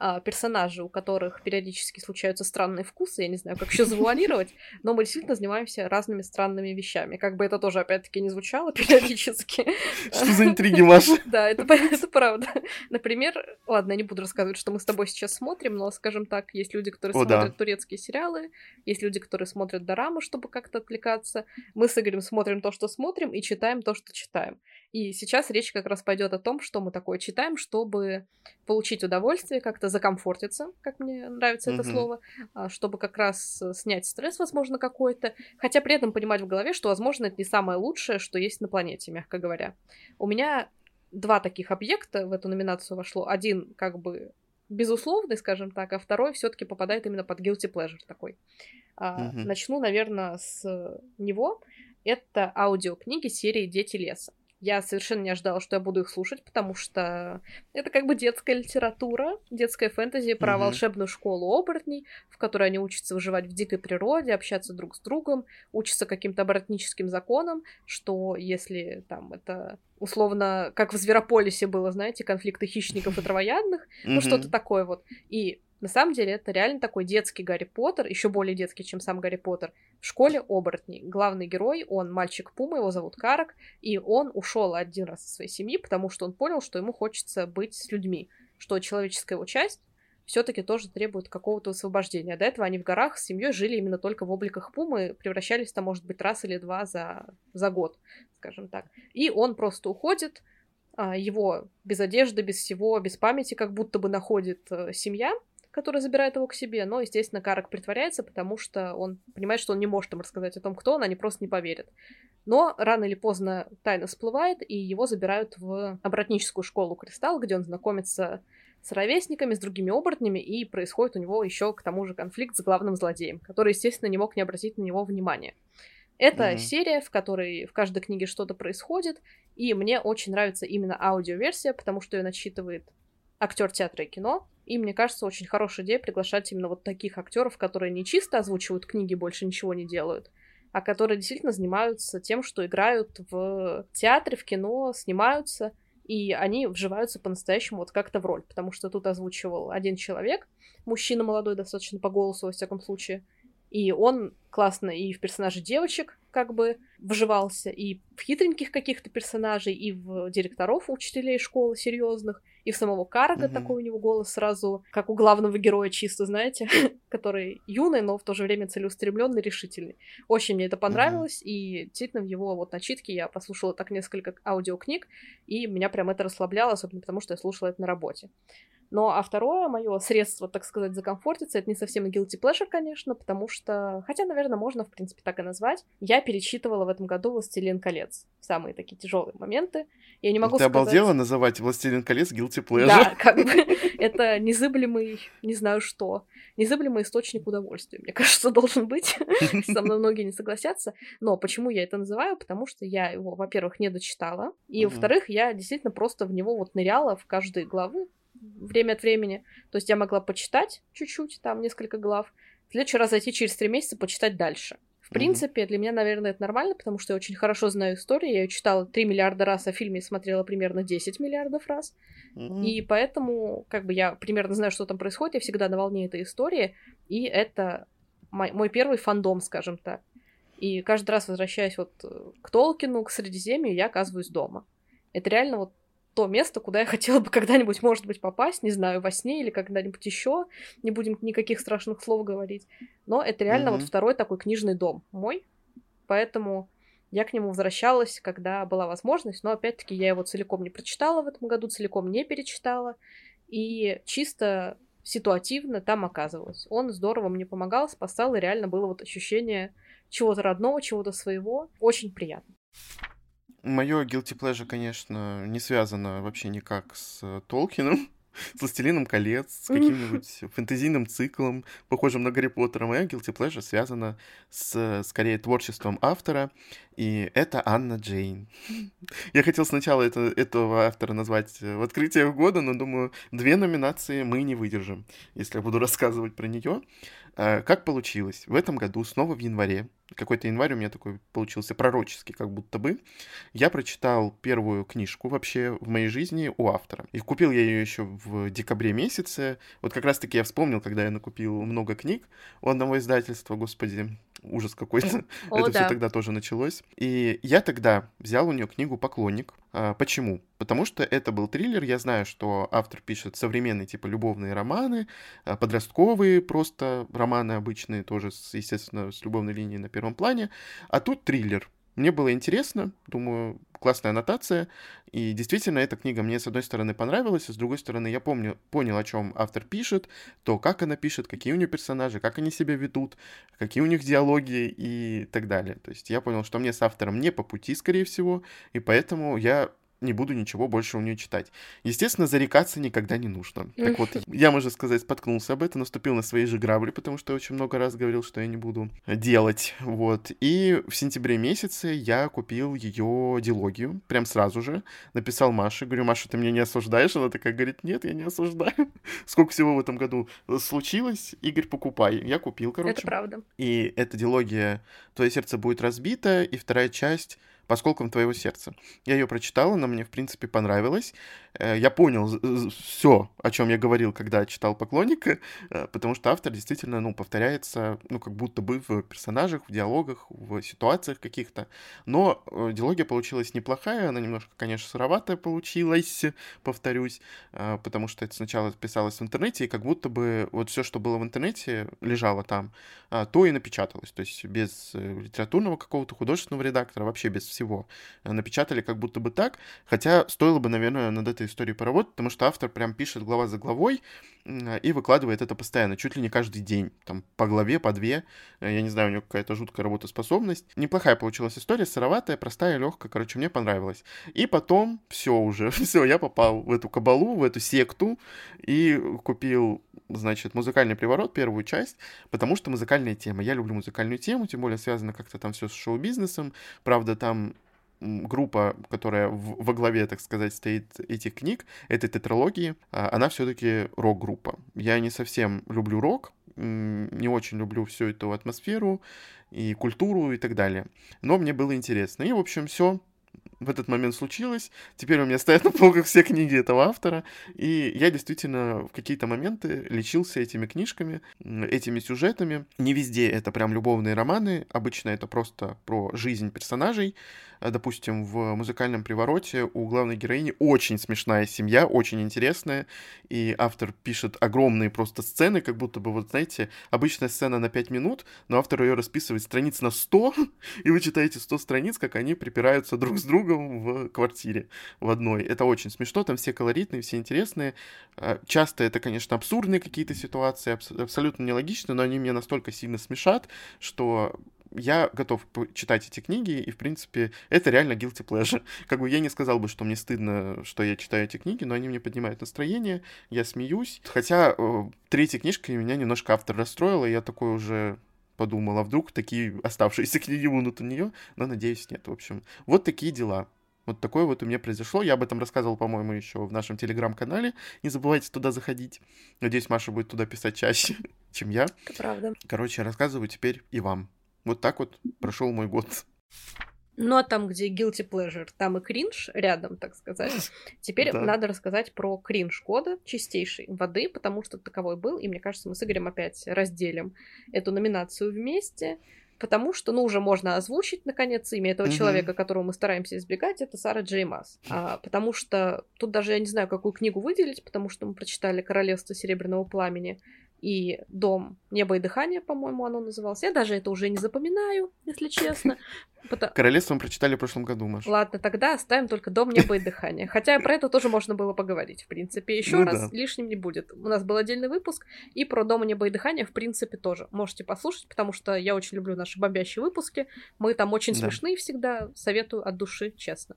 э, персонажи, у которых периодически случаются странные вкусы, я не знаю, как еще завуалировать, но мы действительно занимаемся разными странными вещами. Как бы это тоже, опять-таки, не звучало периодически. Что за интриги, Маша? Да, это, это правда. Например, ладно, я не буду рассказывать, что мы с тобой сейчас смотрим, но, скажем так, есть люди, которые О, смотрят да. турецкие сериалы, есть люди, которые смотрят дорамы, чтобы как-то отвлекаться. Мы с Игорем смотрим то, что смотрим, и читаем то, что читаем. И сейчас речь как раз пойдет о том, что мы такое читаем, чтобы получить удовольствие, как-то закомфортиться, как мне нравится mm-hmm. это слово, а, чтобы как раз э, снять стресс, возможно, какой-то, хотя при этом понимать в голове, что, возможно, это не самое лучшее, что есть на планете, мягко говоря. У меня два таких объекта в эту номинацию вошло. Один как бы безусловный, скажем так, а второй все-таки попадает именно под guilty pleasure такой. Mm-hmm. Начну, наверное, с него. Это аудиокниги серии «Дети леса». Я совершенно не ожидала, что я буду их слушать, потому что это как бы детская литература, детская фэнтези про mm-hmm. волшебную школу оборотней, в которой они учатся выживать в дикой природе, общаться друг с другом, учатся каким-то оборотническим законам, что если там это условно, как в Зверополисе было, знаете, конфликты хищников и травоядных, mm-hmm. ну что-то такое вот. И на самом деле это реально такой детский Гарри Поттер, еще более детский, чем сам Гарри Поттер, в школе оборотней. Главный герой, он мальчик Пума, его зовут Карак, и он ушел один раз из своей семьи, потому что он понял, что ему хочется быть с людьми, что человеческая его часть все-таки тоже требует какого-то освобождения. До этого они в горах с семьей жили именно только в обликах пумы, превращались там, может быть, раз или два за, за год, скажем так. И он просто уходит, а, его без одежды, без всего, без памяти как будто бы находит э, семья, который забирает его к себе, но, естественно, Карак притворяется, потому что он понимает, что он не может им рассказать о том, кто он, они просто не поверят. Но рано или поздно тайна всплывает, и его забирают в обратническую школу Кристалл, где он знакомится с ровесниками, с другими оборотнями, и происходит у него еще к тому же конфликт с главным злодеем, который, естественно, не мог не обратить на него внимания. Это mm-hmm. серия, в которой в каждой книге что-то происходит, и мне очень нравится именно аудиоверсия, потому что ее начитывает актер театра и кино, и мне кажется, очень хорошая идея приглашать именно вот таких актеров, которые не чисто озвучивают книги, больше ничего не делают, а которые действительно занимаются тем, что играют в театре, в кино, снимаются, и они вживаются по-настоящему вот как-то в роль, потому что тут озвучивал один человек, мужчина молодой достаточно по голосу, во всяком случае, и он классно и в персонаже девочек как бы вживался, и в хитреньких каких-то персонажей, и в директоров учителей школы серьезных, и в самого Карга mm-hmm. такой у него голос сразу, как у главного героя чисто, знаете, который юный, но в то же время целеустремленный, решительный. Очень мне это понравилось, mm-hmm. и действительно в его вот начитке я послушала так несколько аудиокниг, и меня прям это расслабляло, особенно потому, что я слушала это на работе. Но, а второе мое средство, так сказать, закомфортиться, это не совсем guilty pleasure, конечно, потому что, хотя, наверное, можно, в принципе, так и назвать, я перечитывала в этом году «Властелин колец». Самые такие тяжелые моменты. Я не могу Ты сказать... обалдела называть «Властелин колец» guilty pleasure? Да, как бы это незыблемый, не знаю что, незыблемый источник удовольствия, мне кажется, должен быть. Со мной многие не согласятся. Но почему я это называю? Потому что я его, во-первых, не дочитала, и, во-вторых, я действительно просто в него вот ныряла в каждой главы, время от времени. То есть я могла почитать чуть-чуть, там несколько глав, в следующий раз зайти через три месяца почитать дальше. В принципе, mm-hmm. для меня, наверное, это нормально, потому что я очень хорошо знаю историю. Я ее читала 3 миллиарда раз, а фильме смотрела примерно 10 миллиардов раз. Mm-hmm. И поэтому, как бы, я примерно знаю, что там происходит. Я всегда на волне этой истории. И это мой, мой первый фандом, скажем так. И каждый раз, возвращаясь вот к Толкину, к Средиземью, я оказываюсь дома. Это реально вот то место, куда я хотела бы когда-нибудь, может быть, попасть, не знаю, во сне или когда-нибудь еще. Не будем никаких страшных слов говорить. Но это реально mm-hmm. вот второй такой книжный дом мой. Поэтому я к нему возвращалась, когда была возможность, но опять-таки я его целиком не прочитала в этом году, целиком не перечитала. И чисто ситуативно там оказывалась. Он здорово мне помогал, спасал, и реально было вот ощущение чего-то родного, чего-то своего. Очень приятно. Мое guilty pleasure, конечно, не связано вообще никак с э, Толкином, с «Властелином колец», с каким-нибудь фэнтезийным циклом, похожим на Гарри Поттера. Моя guilty pleasure связана с, скорее, творчеством автора, и это Анна Джейн. Я хотел сначала это, этого автора назвать э, в открытие года, но думаю, две номинации мы не выдержим, если я буду рассказывать про нее. Э, как получилось? В этом году, снова в январе, какой-то январь у меня такой получился пророческий, как будто бы, я прочитал первую книжку вообще в моей жизни у автора. И купил я ее еще в декабре месяце. Вот как раз-таки я вспомнил, когда я накупил много книг у одного издательства, господи, ужас какой-то. Это да. все тогда тоже началось. И я тогда взял у нее книгу «Поклонник». А, почему? Потому что это был триллер. Я знаю, что автор пишет современные типа любовные романы, а, подростковые просто романы обычные, тоже, естественно, с любовной линией на первом плане. А тут триллер. Мне было интересно, думаю, классная аннотация, и действительно эта книга мне с одной стороны понравилась, а с другой стороны я помню, понял, о чем автор пишет, то, как она пишет, какие у нее персонажи, как они себя ведут, какие у них диалоги и так далее. То есть я понял, что мне с автором не по пути, скорее всего, и поэтому я не буду ничего больше у нее читать. Естественно, зарекаться никогда не нужно. Так вот, я, можно сказать, споткнулся об этом, наступил на свои же грабли, потому что я очень много раз говорил, что я не буду делать. Вот. И в сентябре месяце я купил ее дилогию, прям сразу же. Написал Маше, говорю, Маша, ты меня не осуждаешь? Она такая говорит, нет, я не осуждаю. Сколько всего в этом году случилось, Игорь, покупай. Я купил, короче. Это правда. И эта дилогия «Твое сердце будет разбито», и вторая часть по осколкам твоего сердца. Я ее прочитал, она мне, в принципе, понравилась. Э, я понял все, о чем я говорил, когда читал «Поклонника», э, потому что автор действительно, ну, повторяется, ну, как будто бы в персонажах, в диалогах, в ситуациях каких-то. Но э, диалогия получилась неплохая, она немножко, конечно, сыроватая получилась, повторюсь, потому что это сначала писалось в интернете, и как будто бы вот все, что было в интернете, лежало там, то и напечаталось. То есть без литературного какого-то художественного редактора, вообще без всего. Напечатали как будто бы так, хотя стоило бы, наверное, над этой историей поработать, потому что автор прям пишет глава за главой, и выкладывает это постоянно, чуть ли не каждый день, там, по главе, по две, я не знаю, у него какая-то жуткая работоспособность. Неплохая получилась история, сыроватая, простая, легкая, короче, мне понравилось. И потом все уже, все, я попал в эту кабалу, в эту секту, и купил, значит, музыкальный приворот, первую часть, потому что музыкальная тема. Я люблю музыкальную тему, тем более связано как-то там все с шоу-бизнесом, правда, там группа, которая в, во главе, так сказать, стоит этих книг, этой тетралогии, а, она все-таки рок-группа. Я не совсем люблю рок, не очень люблю всю эту атмосферу и культуру и так далее. Но мне было интересно. И, в общем, все в этот момент случилось. Теперь у меня стоят на полках все книги этого автора. И я действительно в какие-то моменты лечился этими книжками, этими сюжетами. Не везде это прям любовные романы. Обычно это просто про жизнь персонажей. Э, допустим, в «Музыкальном привороте» у главной героини очень смешная семья, очень интересная, и автор пишет огромные просто сцены, как будто бы, вот знаете, обычная сцена на 5 минут, но автор ее расписывает страниц на 100, и вы читаете 100 страниц, как они припираются друг с другом в квартире в одной. Это очень смешно, там все колоритные, все интересные. Э, часто это, конечно, абсурдные какие-то ситуации, абсолютно нелогичные, но они меня настолько сильно смешат, что я готов читать эти книги, и, в принципе, это реально guilty pleasure. Как бы я не сказал бы, что мне стыдно, что я читаю эти книги, но они мне поднимают настроение, я смеюсь. Хотя э, третья книжка меня немножко автор расстроила, и я такой уже подумал, а вдруг такие оставшиеся книги будут у нее, но надеюсь, нет. В общем, вот такие дела. Вот такое вот у меня произошло. Я об этом рассказывал, по-моему, еще в нашем телеграм-канале. Не забывайте туда заходить. Надеюсь, Маша будет туда писать чаще, чем я. Это правда. Короче, рассказываю теперь и вам. Вот так вот прошел мой год. Ну а там, где guilty pleasure, там и кринж рядом, так сказать. Теперь да. надо рассказать про кринж года чистейшей воды, потому что таковой был, и мне кажется, мы с Игорем опять разделим эту номинацию вместе, потому что, ну, уже можно озвучить, наконец, имя этого mm-hmm. человека, которого мы стараемся избегать, это Сара Джеймас. А, потому что тут даже я не знаю, какую книгу выделить, потому что мы прочитали «Королевство Серебряного Пламени», и дом неба и дыхания, по-моему, оно называлось. Я даже это уже не запоминаю, если честно. Потому... Королевство мы прочитали в прошлом году, Маша. Ладно, тогда оставим только дом неба и дыхания. Хотя про это тоже можно было поговорить, в принципе. Еще ну, раз да. лишним не будет. У нас был отдельный выпуск, и про дом неба и дыхания, в принципе, тоже. Можете послушать, потому что я очень люблю наши бомбящие выпуски. Мы там очень да. смешные всегда. Советую от души, честно.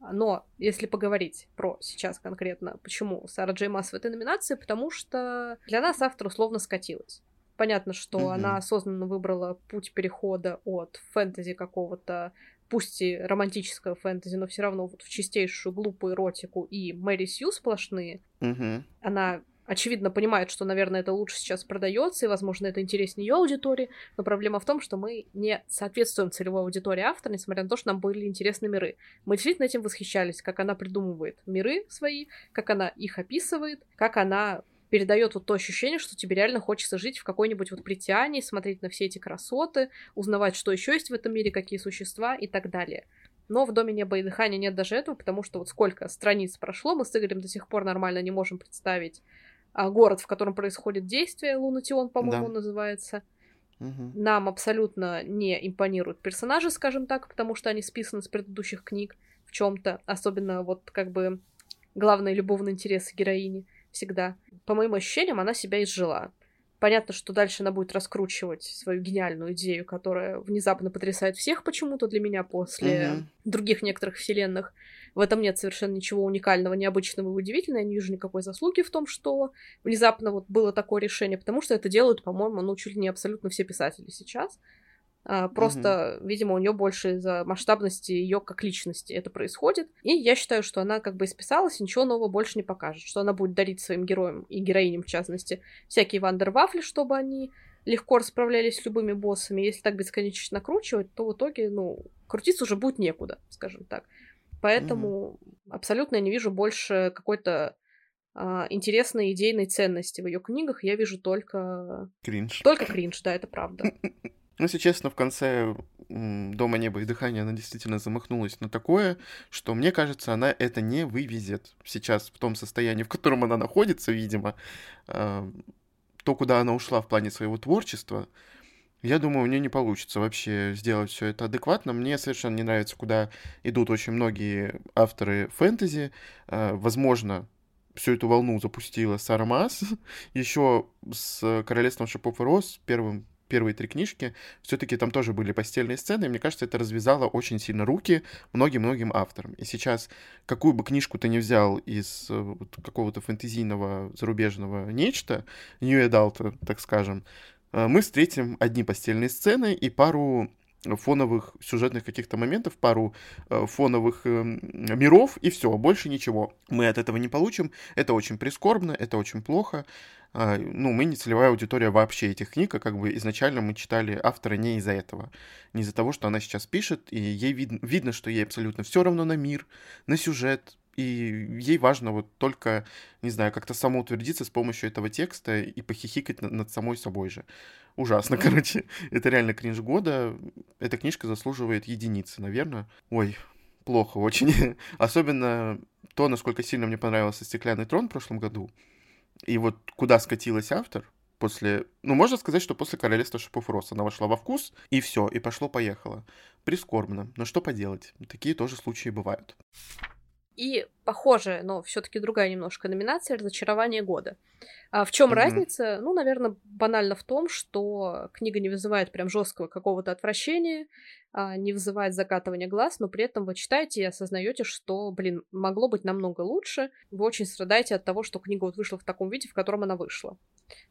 Но если поговорить про сейчас конкретно, почему Сара Джей Масс в этой номинации, потому что для нас автор условно скатилась. Понятно, что mm-hmm. она осознанно выбрала путь перехода от фэнтези какого-то, пусть и романтического фэнтези, но все равно вот в чистейшую глупую эротику и Мэри Сью сплошные. Mm-hmm. Она очевидно понимает, что, наверное, это лучше сейчас продается, и, возможно, это интереснее ее аудитории, но проблема в том, что мы не соответствуем целевой аудитории автора, несмотря на то, что нам были интересны миры. Мы действительно этим восхищались, как она придумывает миры свои, как она их описывает, как она передает вот то ощущение, что тебе реально хочется жить в какой-нибудь вот притянии, смотреть на все эти красоты, узнавать, что еще есть в этом мире, какие существа и так далее. Но в Доме неба и дыхания нет даже этого, потому что вот сколько страниц прошло, мы с Игорем до сих пор нормально не можем представить город, в котором происходит действие, Лунатион, по-моему, да. называется. Угу. Нам абсолютно не импонируют персонажи, скажем так, потому что они списаны с предыдущих книг в чем-то, особенно вот как бы главные любовные интересы героини всегда. По моим ощущениям, она себя изжила. Понятно, что дальше она будет раскручивать свою гениальную идею, которая внезапно потрясает всех почему-то для меня после угу. других некоторых вселенных. В этом нет совершенно ничего уникального, необычного и удивительного. Я не вижу никакой заслуги в том, что внезапно вот было такое решение, потому что это делают, по-моему, ну, чуть ли не абсолютно все писатели сейчас. А, просто, угу. видимо, у нее больше из-за масштабности ее как личности это происходит. И я считаю, что она как бы исписалась и ничего нового больше не покажет. Что она будет дарить своим героям и героиням, в частности, всякие вандервафли, чтобы они легко расправлялись с любыми боссами. Если так бесконечно накручивать, то в итоге, ну, крутиться уже будет некуда, скажем так. Поэтому угу. абсолютно я не вижу больше какой-то а, интересной идейной ценности в ее книгах. Я вижу только... Кринж. Только кринж, да, это правда. Ну, если честно, в конце «Дома неба и дыхания» она действительно замахнулась на такое, что, мне кажется, она это не вывезет сейчас в том состоянии, в котором она находится, видимо. А, то, куда она ушла в плане своего творчества, Я думаю, у нее не получится вообще сделать все это адекватно. Мне совершенно не нравится, куда идут очень многие авторы фэнтези. Э, возможно, всю эту волну запустила Сара Маас еще с Королевством шипов и роз, первым первые три книжки, все-таки там тоже были постельные сцены, и мне кажется, это развязало очень сильно руки многим-многим авторам. И сейчас, какую бы книжку ты ни взял из э, какого-то фэнтезийного зарубежного нечто, New Adult, так скажем, э, мы встретим одни постельные сцены и пару фоновых сюжетных каких-то моментов, пару э, фоновых э, миров, и все, больше ничего. Мы от этого не получим. Это очень прискорбно, это очень плохо. Э, ну, мы не целевая аудитория вообще этих книг, а как бы изначально мы читали автора не из-за этого. Не из-за того, что она сейчас пишет, и ей вид видно, что ей абсолютно все равно на мир, на сюжет, и ей важно вот только, не знаю, как-то самоутвердиться с помощью этого текста и похихикать над, над самой собой же. Ужасно, короче. Это реально кринж года. Эта книжка заслуживает единицы, наверное. Ой, плохо очень. Особенно то, насколько сильно мне понравился «Стеклянный трон» в прошлом году. И вот куда скатилась автор после... Ну, можно сказать, что после «Королевства шипов Рос» она вошла во вкус, и все, и пошло-поехало. Прискорбно. Но что поделать? Такие тоже случаи бывают. И похожая, но все-таки другая немножко номинация разочарование года. А в чем mm-hmm. разница? Ну, наверное, банально в том, что книга не вызывает прям жесткого какого-то отвращения, а, не вызывает закатывания глаз, но при этом вы читаете и осознаете, что, блин, могло быть намного лучше. Вы очень страдаете от того, что книга вот вышла в таком виде, в котором она вышла,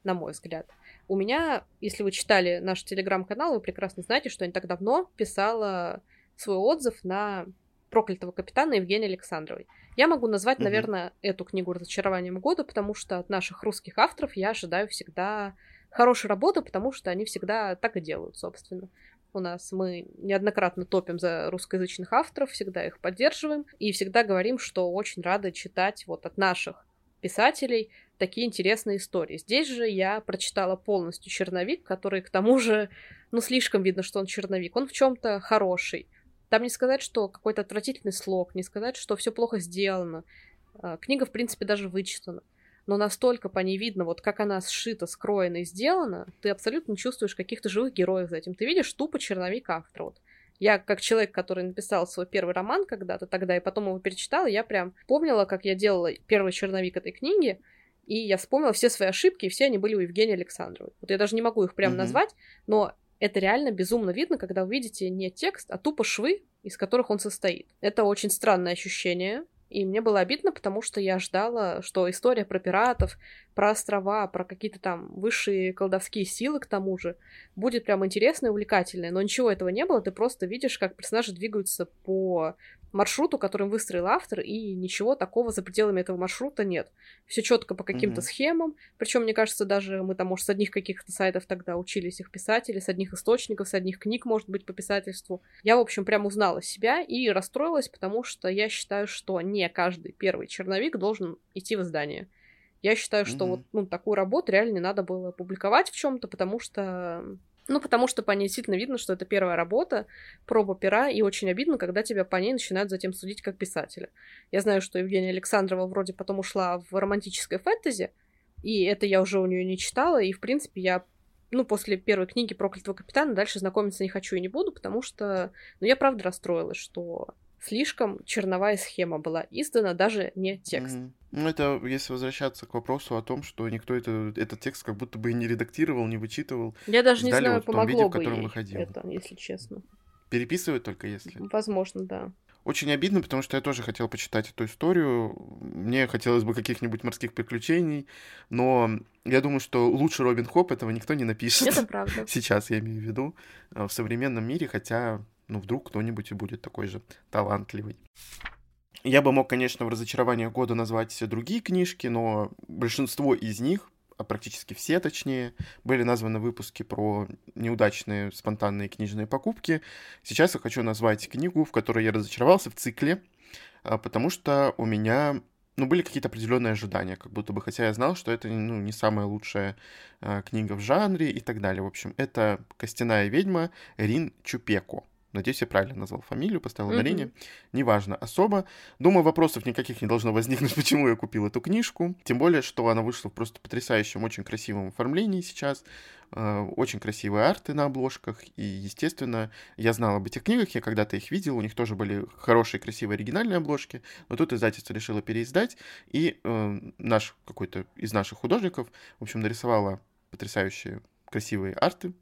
на мой взгляд. У меня, если вы читали наш телеграм-канал, вы прекрасно знаете, что я не так давно писала свой отзыв на проклятого капитана Евгении Александровой. Я могу назвать, угу. наверное, эту книгу разочарованием года, потому что от наших русских авторов я ожидаю всегда хорошей работы, потому что они всегда так и делают, собственно. У нас мы неоднократно топим за русскоязычных авторов, всегда их поддерживаем и всегда говорим, что очень рады читать вот от наших писателей такие интересные истории. Здесь же я прочитала полностью черновик, который к тому же, ну, слишком видно, что он черновик. Он в чем-то хороший. Там не сказать, что какой-то отвратительный слог, не сказать, что все плохо сделано. А, книга, в принципе, даже вычитана. Но настолько по ней видно, вот как она сшита, скроена и сделана, ты абсолютно не чувствуешь каких-то живых героев за этим. Ты видишь тупо черновик автора. Вот. Я, как человек, который написал свой первый роман когда-то тогда, и потом его перечитала, я прям помнила, как я делала первый черновик этой книги, и я вспомнила все свои ошибки, и все они были у Евгении Александровой. Вот я даже не могу их прям mm-hmm. назвать, но это реально безумно видно, когда вы видите не текст, а тупо швы, из которых он состоит. Это очень странное ощущение, и мне было обидно, потому что я ждала, что история про пиратов, про острова, про какие-то там высшие колдовские силы к тому же будет прям интересная и увлекательная. Но ничего этого не было, ты просто видишь, как персонажи двигаются по маршруту, которым выстроил автор, и ничего такого за пределами этого маршрута нет. Все четко по каким-то mm-hmm. схемам. Причем, мне кажется, даже мы там, может, с одних каких-то сайтов тогда учились их писать, или с одних источников, с одних книг, может быть, по писательству. Я, в общем, прям узнала себя и расстроилась, потому что я считаю, что не каждый первый черновик должен идти в издание. Я считаю, что mm-hmm. вот ну, такую работу реально не надо было публиковать в чем-то, потому что ну, потому что по ней действительно видно, что это первая работа, проба пера, и очень обидно, когда тебя по ней начинают затем судить как писателя. Я знаю, что Евгения Александрова вроде потом ушла в романтическое фэнтези, и это я уже у нее не читала, и, в принципе, я ну, после первой книги «Проклятого капитана» дальше знакомиться не хочу и не буду, потому что, ну, я правда расстроилась, что слишком черновая схема была издана, даже не текст. Mm-hmm. Ну, это если возвращаться к вопросу о том, что никто это, этот текст как будто бы и не редактировал, не вычитывал. Я даже не знаю, вот помогло виде, в котором бы выходил. это, если честно. Переписывать только если? Возможно, да. Очень обидно, потому что я тоже хотел почитать эту историю. Мне хотелось бы каких-нибудь морских приключений, но я думаю, что лучше Робин Хоп этого никто не напишет. Это правда. Сейчас я имею в виду э, в современном мире, хотя ну, вдруг кто-нибудь и будет такой же талантливый. Я бы мог, конечно, в разочарование года назвать другие книжки, но большинство из них, а практически все, точнее, были названы выпуски про неудачные спонтанные книжные покупки. Сейчас я хочу назвать книгу, в которой я разочаровался в цикле, а, потому что у меня ну, были какие-то определенные ожидания, как будто бы, хотя я знал, что это ну, не самая лучшая э, книга в жанре и так далее. В общем, это «Костяная ведьма» Рин Чупеко Надеюсь, я правильно назвал фамилию, поставил ударение. Mm-hmm. Неважно, особо. Думаю, вопросов никаких не должно возникнуть, почему я купил эту книжку. Тем более, что она вышла в просто потрясающем, очень красивом оформлении сейчас. Э, очень красивые арты на обложках. И, естественно, я знал об этих книгах, я когда-то их видел. У них тоже были хорошие, красивые оригинальные обложки. Но тут издательство решило переиздать. И э, наш какой-то из наших художников, в общем, нарисовала потрясающие красивые арты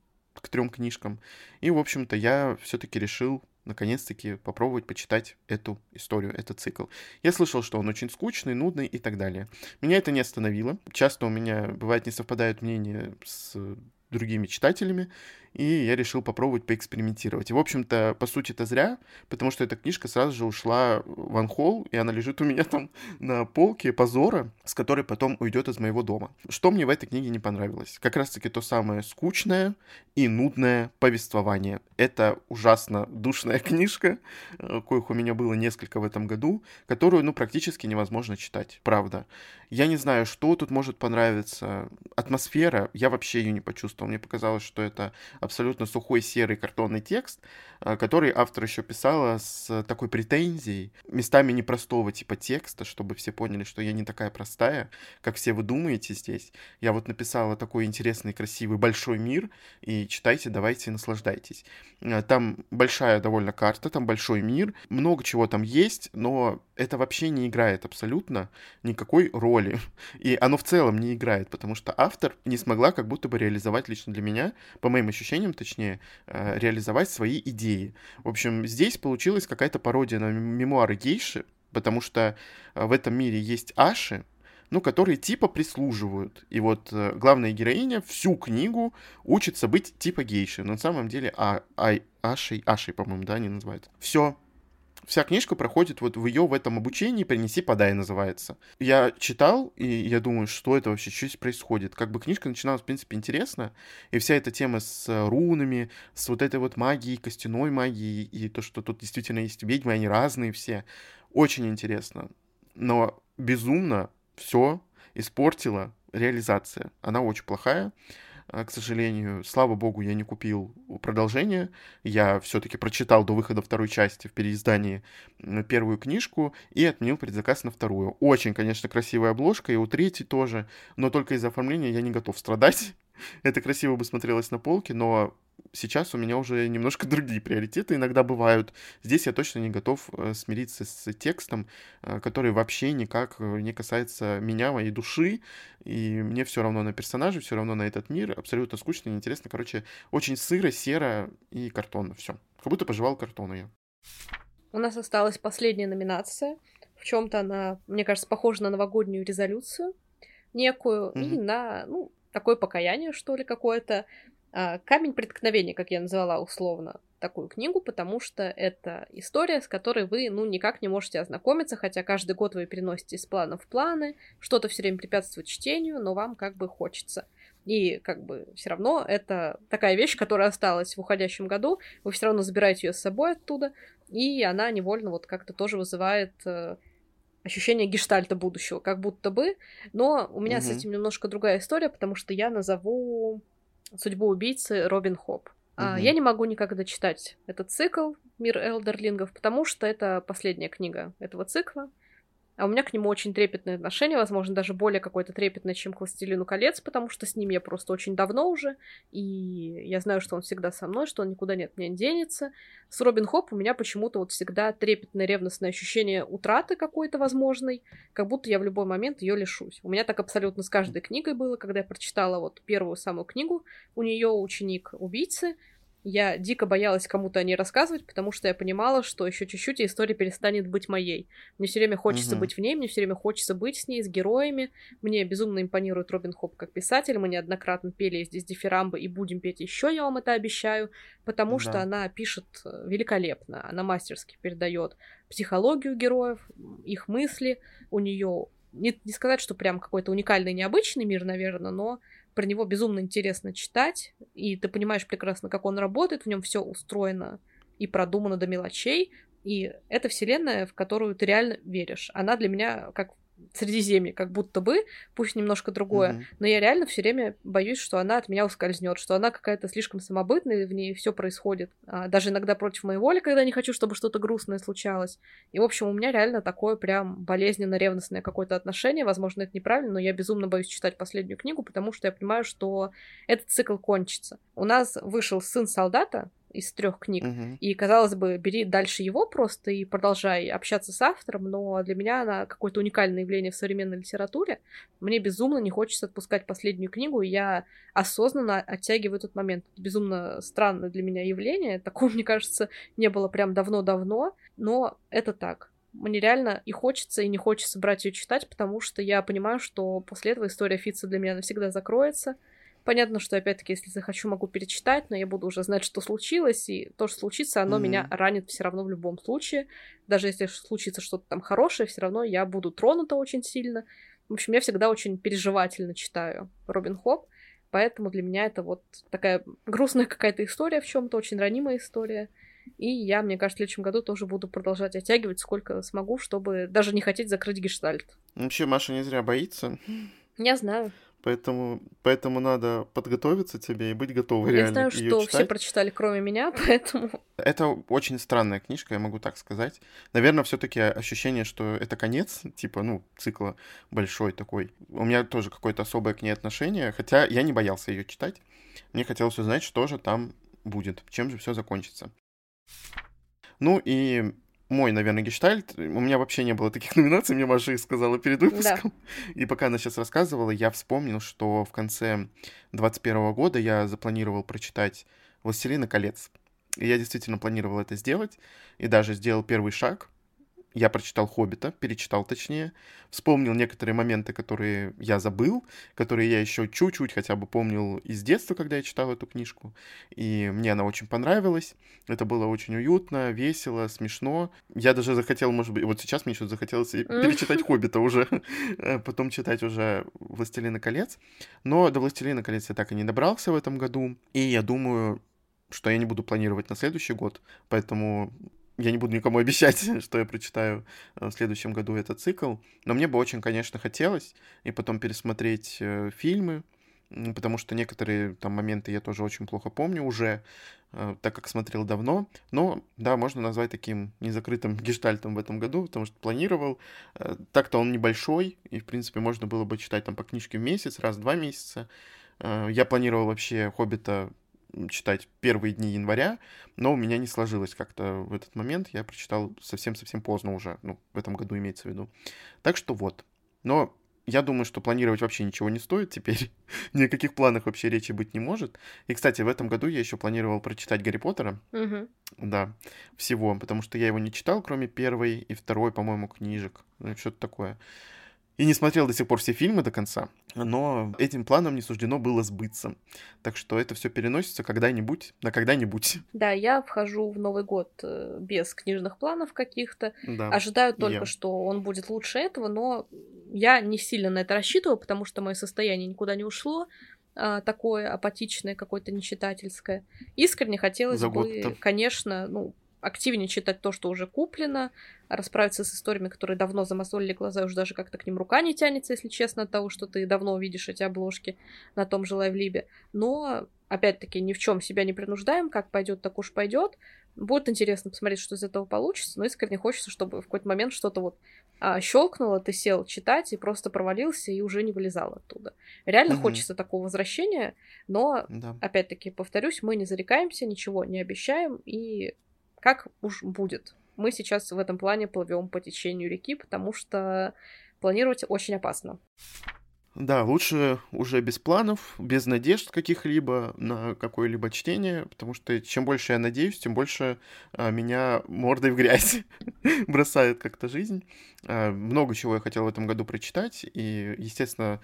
к трем книжкам. И, в общем-то, я все-таки решил наконец-таки попробовать почитать эту историю, этот цикл. Я слышал, что он очень скучный, нудный и так далее. Меня это не остановило. Часто у меня, бывает, не совпадают мнения с другими читателями, и я решил попробовать поэкспериментировать. И, в общем-то, по сути, это зря, потому что эта книжка сразу же ушла в анхол, и она лежит у меня там на полке позора, с которой потом уйдет из моего дома. Что мне в этой книге не понравилось? Как раз-таки то самое скучное и нудное повествование. Это ужасно душная книжка, э, коих у меня было несколько в этом году, которую, ну, практически невозможно читать, правда. Я не знаю, что тут может понравиться. Атмосфера, я вообще ее не почувствовал. Мне показалось, что это абсолютно сухой серый картонный текст, э, который автор еще писала с такой претензией, местами непростого типа текста, чтобы все поняли, что я не такая простая, как все вы думаете здесь. Я вот написала такой интересный, красивый, большой мир, и читайте, давайте, наслаждайтесь. Э, там большая довольно карта, там большой мир, много чего там есть, но это вообще не играет абсолютно никакой роли. И оно в целом не играет, потому что автор не смогла как будто бы реализовать лично для меня, по моим ощущениям точнее, э, реализовать свои идеи. В общем, здесь получилась какая-то пародия на мемуары гейши, потому что э, в этом мире есть Аши, ну, которые типа прислуживают. И вот э, главная героиня всю книгу учится быть типа гейши. Но на самом деле а, а, Ашей, Ашей, по-моему, да, они называют. Все, вся книжка проходит вот в ее в этом обучении «Принеси, подай» называется. Я читал, и я думаю, что это вообще, что здесь происходит. Как бы книжка начиналась, в принципе, интересно, и вся эта тема с рунами, с вот этой вот магией, костяной магией, и то, что тут действительно есть ведьмы, они разные все, очень интересно. Но безумно все испортила реализация. Она очень плохая. А, к сожалению. Слава богу, я не купил продолжение. Я все-таки прочитал до выхода второй части в переиздании первую книжку и отменил предзаказ на вторую. Очень, конечно, красивая обложка, и у третьей тоже, но только из-за оформления я не готов страдать. Это красиво бы смотрелось на полке, но сейчас у меня уже немножко другие приоритеты иногда бывают. Здесь я точно не готов э, смириться с текстом, э, который вообще никак э, не касается меня, моей души, и мне все равно на персонажей, все равно на этот мир, абсолютно скучно, неинтересно, короче, очень сыро, серо и картонно, все. Как будто пожевал картона я. У нас осталась последняя номинация. В чем-то она, мне кажется, похожа на новогоднюю резолюцию некую mm-hmm. и на, ну, такое покаяние, что ли, какое-то. А, Камень преткновения, как я назвала условно такую книгу, потому что это история, с которой вы, ну, никак не можете ознакомиться, хотя каждый год вы переносите из плана в планы, что-то все время препятствует чтению, но вам как бы хочется. И как бы все равно это такая вещь, которая осталась в уходящем году, вы все равно забираете ее с собой оттуда, и она невольно вот как-то тоже вызывает э, ощущение гештальта будущего, как будто бы. Но у меня угу. с этим немножко другая история, потому что я назову судьбу убийцы Робин Хоп. Угу. А, я не могу никогда читать этот цикл Мир Элдерлингов, потому что это последняя книга этого цикла. А у меня к нему очень трепетное отношение, возможно, даже более какое-то трепетное, чем к «Властелину колец», потому что с ним я просто очень давно уже, и я знаю, что он всегда со мной, что он никуда не от меня денется. С Робин Хоп у меня почему-то вот всегда трепетное, ревностное ощущение утраты какой-то возможной, как будто я в любой момент ее лишусь. У меня так абсолютно с каждой книгой было, когда я прочитала вот первую самую книгу, у нее ученик убийцы, я дико боялась кому-то о ней рассказывать, потому что я понимала, что еще чуть-чуть и история перестанет быть моей. Мне все время хочется угу. быть в ней, мне все время хочется быть с ней, с героями. Мне безумно импонирует Робин Хоп как писатель. Мы неоднократно пели здесь дифирамбы и будем петь еще, я вам это обещаю, потому да. что она пишет э, великолепно. Она мастерски передает психологию героев, их мысли. У нее не, не сказать, что прям какой-то уникальный, необычный мир, наверное, но про него безумно интересно читать, и ты понимаешь прекрасно, как он работает, в нем все устроено и продумано до мелочей, и это вселенная, в которую ты реально веришь. Она для меня как Средиземье, как будто бы, пусть немножко другое, mm-hmm. но я реально все время боюсь, что она от меня ускользнет, что она какая-то слишком самобытная, в ней все происходит, а, даже иногда против моей воли, когда не хочу, чтобы что-то грустное случалось. И, в общем, у меня реально такое прям болезненно-ревностное какое-то отношение, возможно, это неправильно, но я безумно боюсь читать последнюю книгу, потому что я понимаю, что этот цикл кончится. У нас вышел сын солдата, из трех книг. Uh-huh. И, казалось бы, бери дальше его просто и продолжай общаться с автором, но для меня она какое-то уникальное явление в современной литературе. Мне безумно не хочется отпускать последнюю книгу, и я осознанно оттягиваю этот момент. Это безумно странное для меня явление. Такого, мне кажется, не было прям давно-давно, но это так. Мне реально и хочется, и не хочется брать ее читать, потому что я понимаю, что после этого история Фица для меня навсегда закроется. Понятно, что, опять-таки, если захочу, могу перечитать, но я буду уже знать, что случилось, и то, что случится, оно mm-hmm. меня ранит все равно в любом случае. Даже если случится что-то там хорошее, все равно я буду тронута очень сильно. В общем, я всегда очень переживательно читаю Робин Хоп, поэтому для меня это вот такая грустная какая-то история в чем-то, очень ранимая история. И я, мне кажется, в следующем году тоже буду продолжать оттягивать сколько смогу, чтобы даже не хотеть закрыть гештальт. Вообще, Маша не зря боится. Я знаю. Поэтому, поэтому надо подготовиться тебе и быть готовой я реально Я знаю, что читать. все прочитали, кроме меня, поэтому... Это очень странная книжка, я могу так сказать. Наверное, все таки ощущение, что это конец, типа, ну, цикла большой такой. У меня тоже какое-то особое к ней отношение, хотя я не боялся ее читать. Мне хотелось узнать, что же там будет, чем же все закончится. Ну и мой, наверное, гештальт. У меня вообще не было таких номинаций, мне Маша их сказала перед выпуском. Да. И пока она сейчас рассказывала, я вспомнил, что в конце 2021 года я запланировал прочитать «Властелина колец». И я действительно планировал это сделать, и даже сделал первый шаг я прочитал «Хоббита», перечитал точнее, вспомнил некоторые моменты, которые я забыл, которые я еще чуть-чуть хотя бы помнил из детства, когда я читал эту книжку, и мне она очень понравилась, это было очень уютно, весело, смешно. Я даже захотел, может быть, вот сейчас мне еще захотелось перечитать «Хоббита» уже, э, потом читать уже «Властелина колец», но до «Властелина колец» я так и не добрался в этом году, и я думаю, что я не буду планировать на следующий год, поэтому я не буду никому обещать, что я прочитаю э, в следующем году этот цикл, но мне бы очень, конечно, хотелось и потом пересмотреть э, фильмы, потому что некоторые там моменты я тоже очень плохо помню уже, э, так как смотрел давно. Но, да, можно назвать таким незакрытым гештальтом в этом году, потому что планировал. Так-то он небольшой, и, в принципе, можно было бы читать там по книжке в месяц, раз в два месяца. Я планировал вообще «Хоббита» читать первые дни января, но у меня не сложилось как-то в этот момент. Я прочитал совсем-совсем поздно уже, ну, в этом году имеется в виду. Так что вот. Но я думаю, что планировать вообще ничего не стоит теперь. Ни о каких планах вообще речи быть не может. И, кстати, в этом году я еще планировал прочитать Гарри Поттера. Угу. Да, всего, потому что я его не читал, кроме первой и второй, по-моему, книжек. Ну, что-то такое и не смотрел до сих пор все фильмы до конца, но этим планом не суждено было сбыться. Так что это все переносится когда-нибудь, на когда-нибудь. Да, я вхожу в Новый год э, без книжных планов каких-то. Да, Ожидаю только, я. что он будет лучше этого, но я не сильно на это рассчитываю, потому что мое состояние никуда не ушло а, такое апатичное, какое-то нечитательское. Искренне хотелось За бы, конечно, ну, активнее читать то, что уже куплено, расправиться с историями, которые давно замазолили глаза, уже даже как-то к ним рука не тянется, если честно, от того, что ты давно увидишь эти обложки на том же лайвлибе. Но, опять-таки, ни в чем себя не принуждаем, как пойдет, так уж пойдет. Будет интересно посмотреть, что из этого получится, но искренне хочется, чтобы в какой-то момент что-то вот а, щелкнуло, ты сел читать и просто провалился и уже не вылезал оттуда. Реально угу. хочется такого возвращения, но, да. опять-таки, повторюсь, мы не зарекаемся, ничего не обещаем, и как уж будет. Мы сейчас в этом плане плывем по течению реки, потому что планировать очень опасно. Да, лучше уже без планов, без надежд каких-либо на какое-либо чтение, потому что чем больше я надеюсь, тем больше а, меня мордой в грязь бросает как-то жизнь. А, много чего я хотел в этом году прочитать, и, естественно,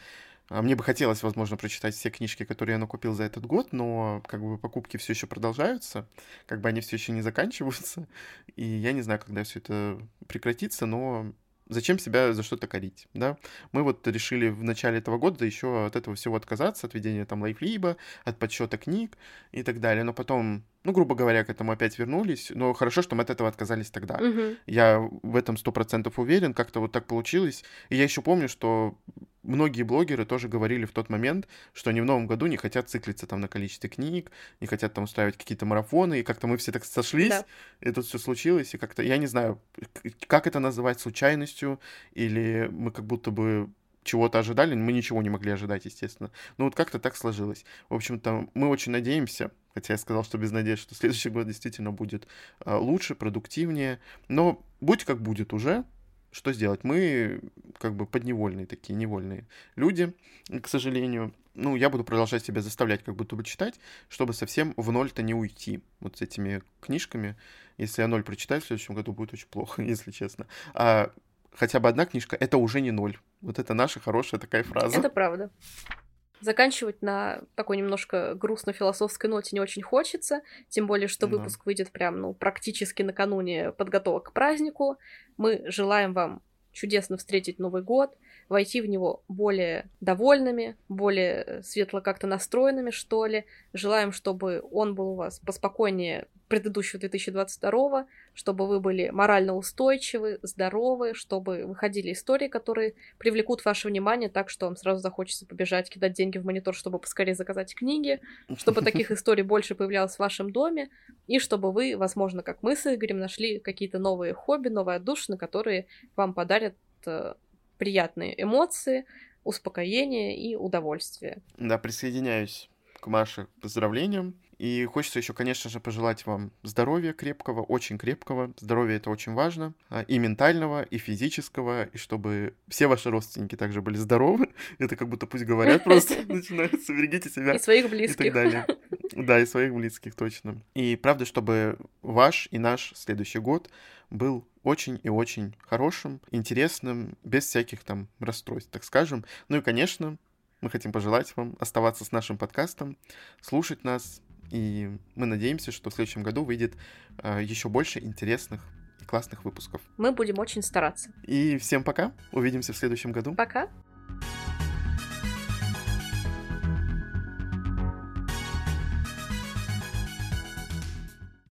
мне бы хотелось, возможно, прочитать все книжки, которые я накупил за этот год, но как бы покупки все еще продолжаются, как бы они все еще не заканчиваются. И я не знаю, когда все это прекратится, но зачем себя за что-то корить, да? Мы вот решили в начале этого года еще от этого всего отказаться, от ведения там лайфлиба, от подсчета книг и так далее, но потом ну, грубо говоря, к этому опять вернулись. Но хорошо, что мы от этого отказались тогда. Угу. Я в этом сто процентов уверен, как-то вот так получилось. И я еще помню, что многие блогеры тоже говорили в тот момент, что они в новом году не хотят циклиться там на количестве книг, не хотят там устраивать какие-то марафоны, и как-то мы все так сошлись, да. и тут все случилось, и как-то, я не знаю, как это называть, случайностью, или мы как будто бы чего-то ожидали, мы ничего не могли ожидать, естественно. Но вот как-то так сложилось. В общем-то, мы очень надеемся, хотя я сказал, что без надежды, что следующий год действительно будет а, лучше, продуктивнее, но будь как будет уже, что сделать? Мы как бы подневольные такие, невольные люди, к сожалению. Ну, я буду продолжать себя заставлять как будто бы читать, чтобы совсем в ноль-то не уйти вот с этими книжками. Если я ноль прочитаю в следующем году, будет очень плохо, если честно. А хотя бы одна книжка — это уже не ноль. Вот это наша хорошая такая фраза. Это правда. Заканчивать на такой немножко грустно-философской ноте не очень хочется, тем более, что выпуск да. выйдет прям, ну, практически накануне подготовок к празднику. Мы желаем вам чудесно встретить Новый год, войти в него более довольными, более светло как-то настроенными, что ли. Желаем, чтобы он был у вас поспокойнее предыдущего 2022, чтобы вы были морально устойчивы, здоровы, чтобы выходили истории, которые привлекут ваше внимание так, что вам сразу захочется побежать, кидать деньги в монитор, чтобы поскорее заказать книги, чтобы таких историй больше появлялось в вашем доме, и чтобы вы, возможно, как мы с Игорем, нашли какие-то новые хобби, новые отдушины, которые вам подарят э, приятные эмоции, успокоение и удовольствие. Да, присоединяюсь к Маше поздравлениям. И хочется еще, конечно же, пожелать вам здоровья крепкого, очень крепкого. Здоровье это очень важно. А, и ментального, и физического, и чтобы все ваши родственники также были здоровы. Это как будто пусть говорят просто, начинается, берегите себя. И своих близких. И так далее. Да, и своих близких, точно. И правда, чтобы ваш и наш следующий год был очень и очень хорошим, интересным, без всяких там расстройств, так скажем. Ну и, конечно, мы хотим пожелать вам оставаться с нашим подкастом, слушать нас, и мы надеемся, что в следующем году выйдет э, еще больше интересных и классных выпусков. Мы будем очень стараться. И всем пока. Увидимся в следующем году. Пока.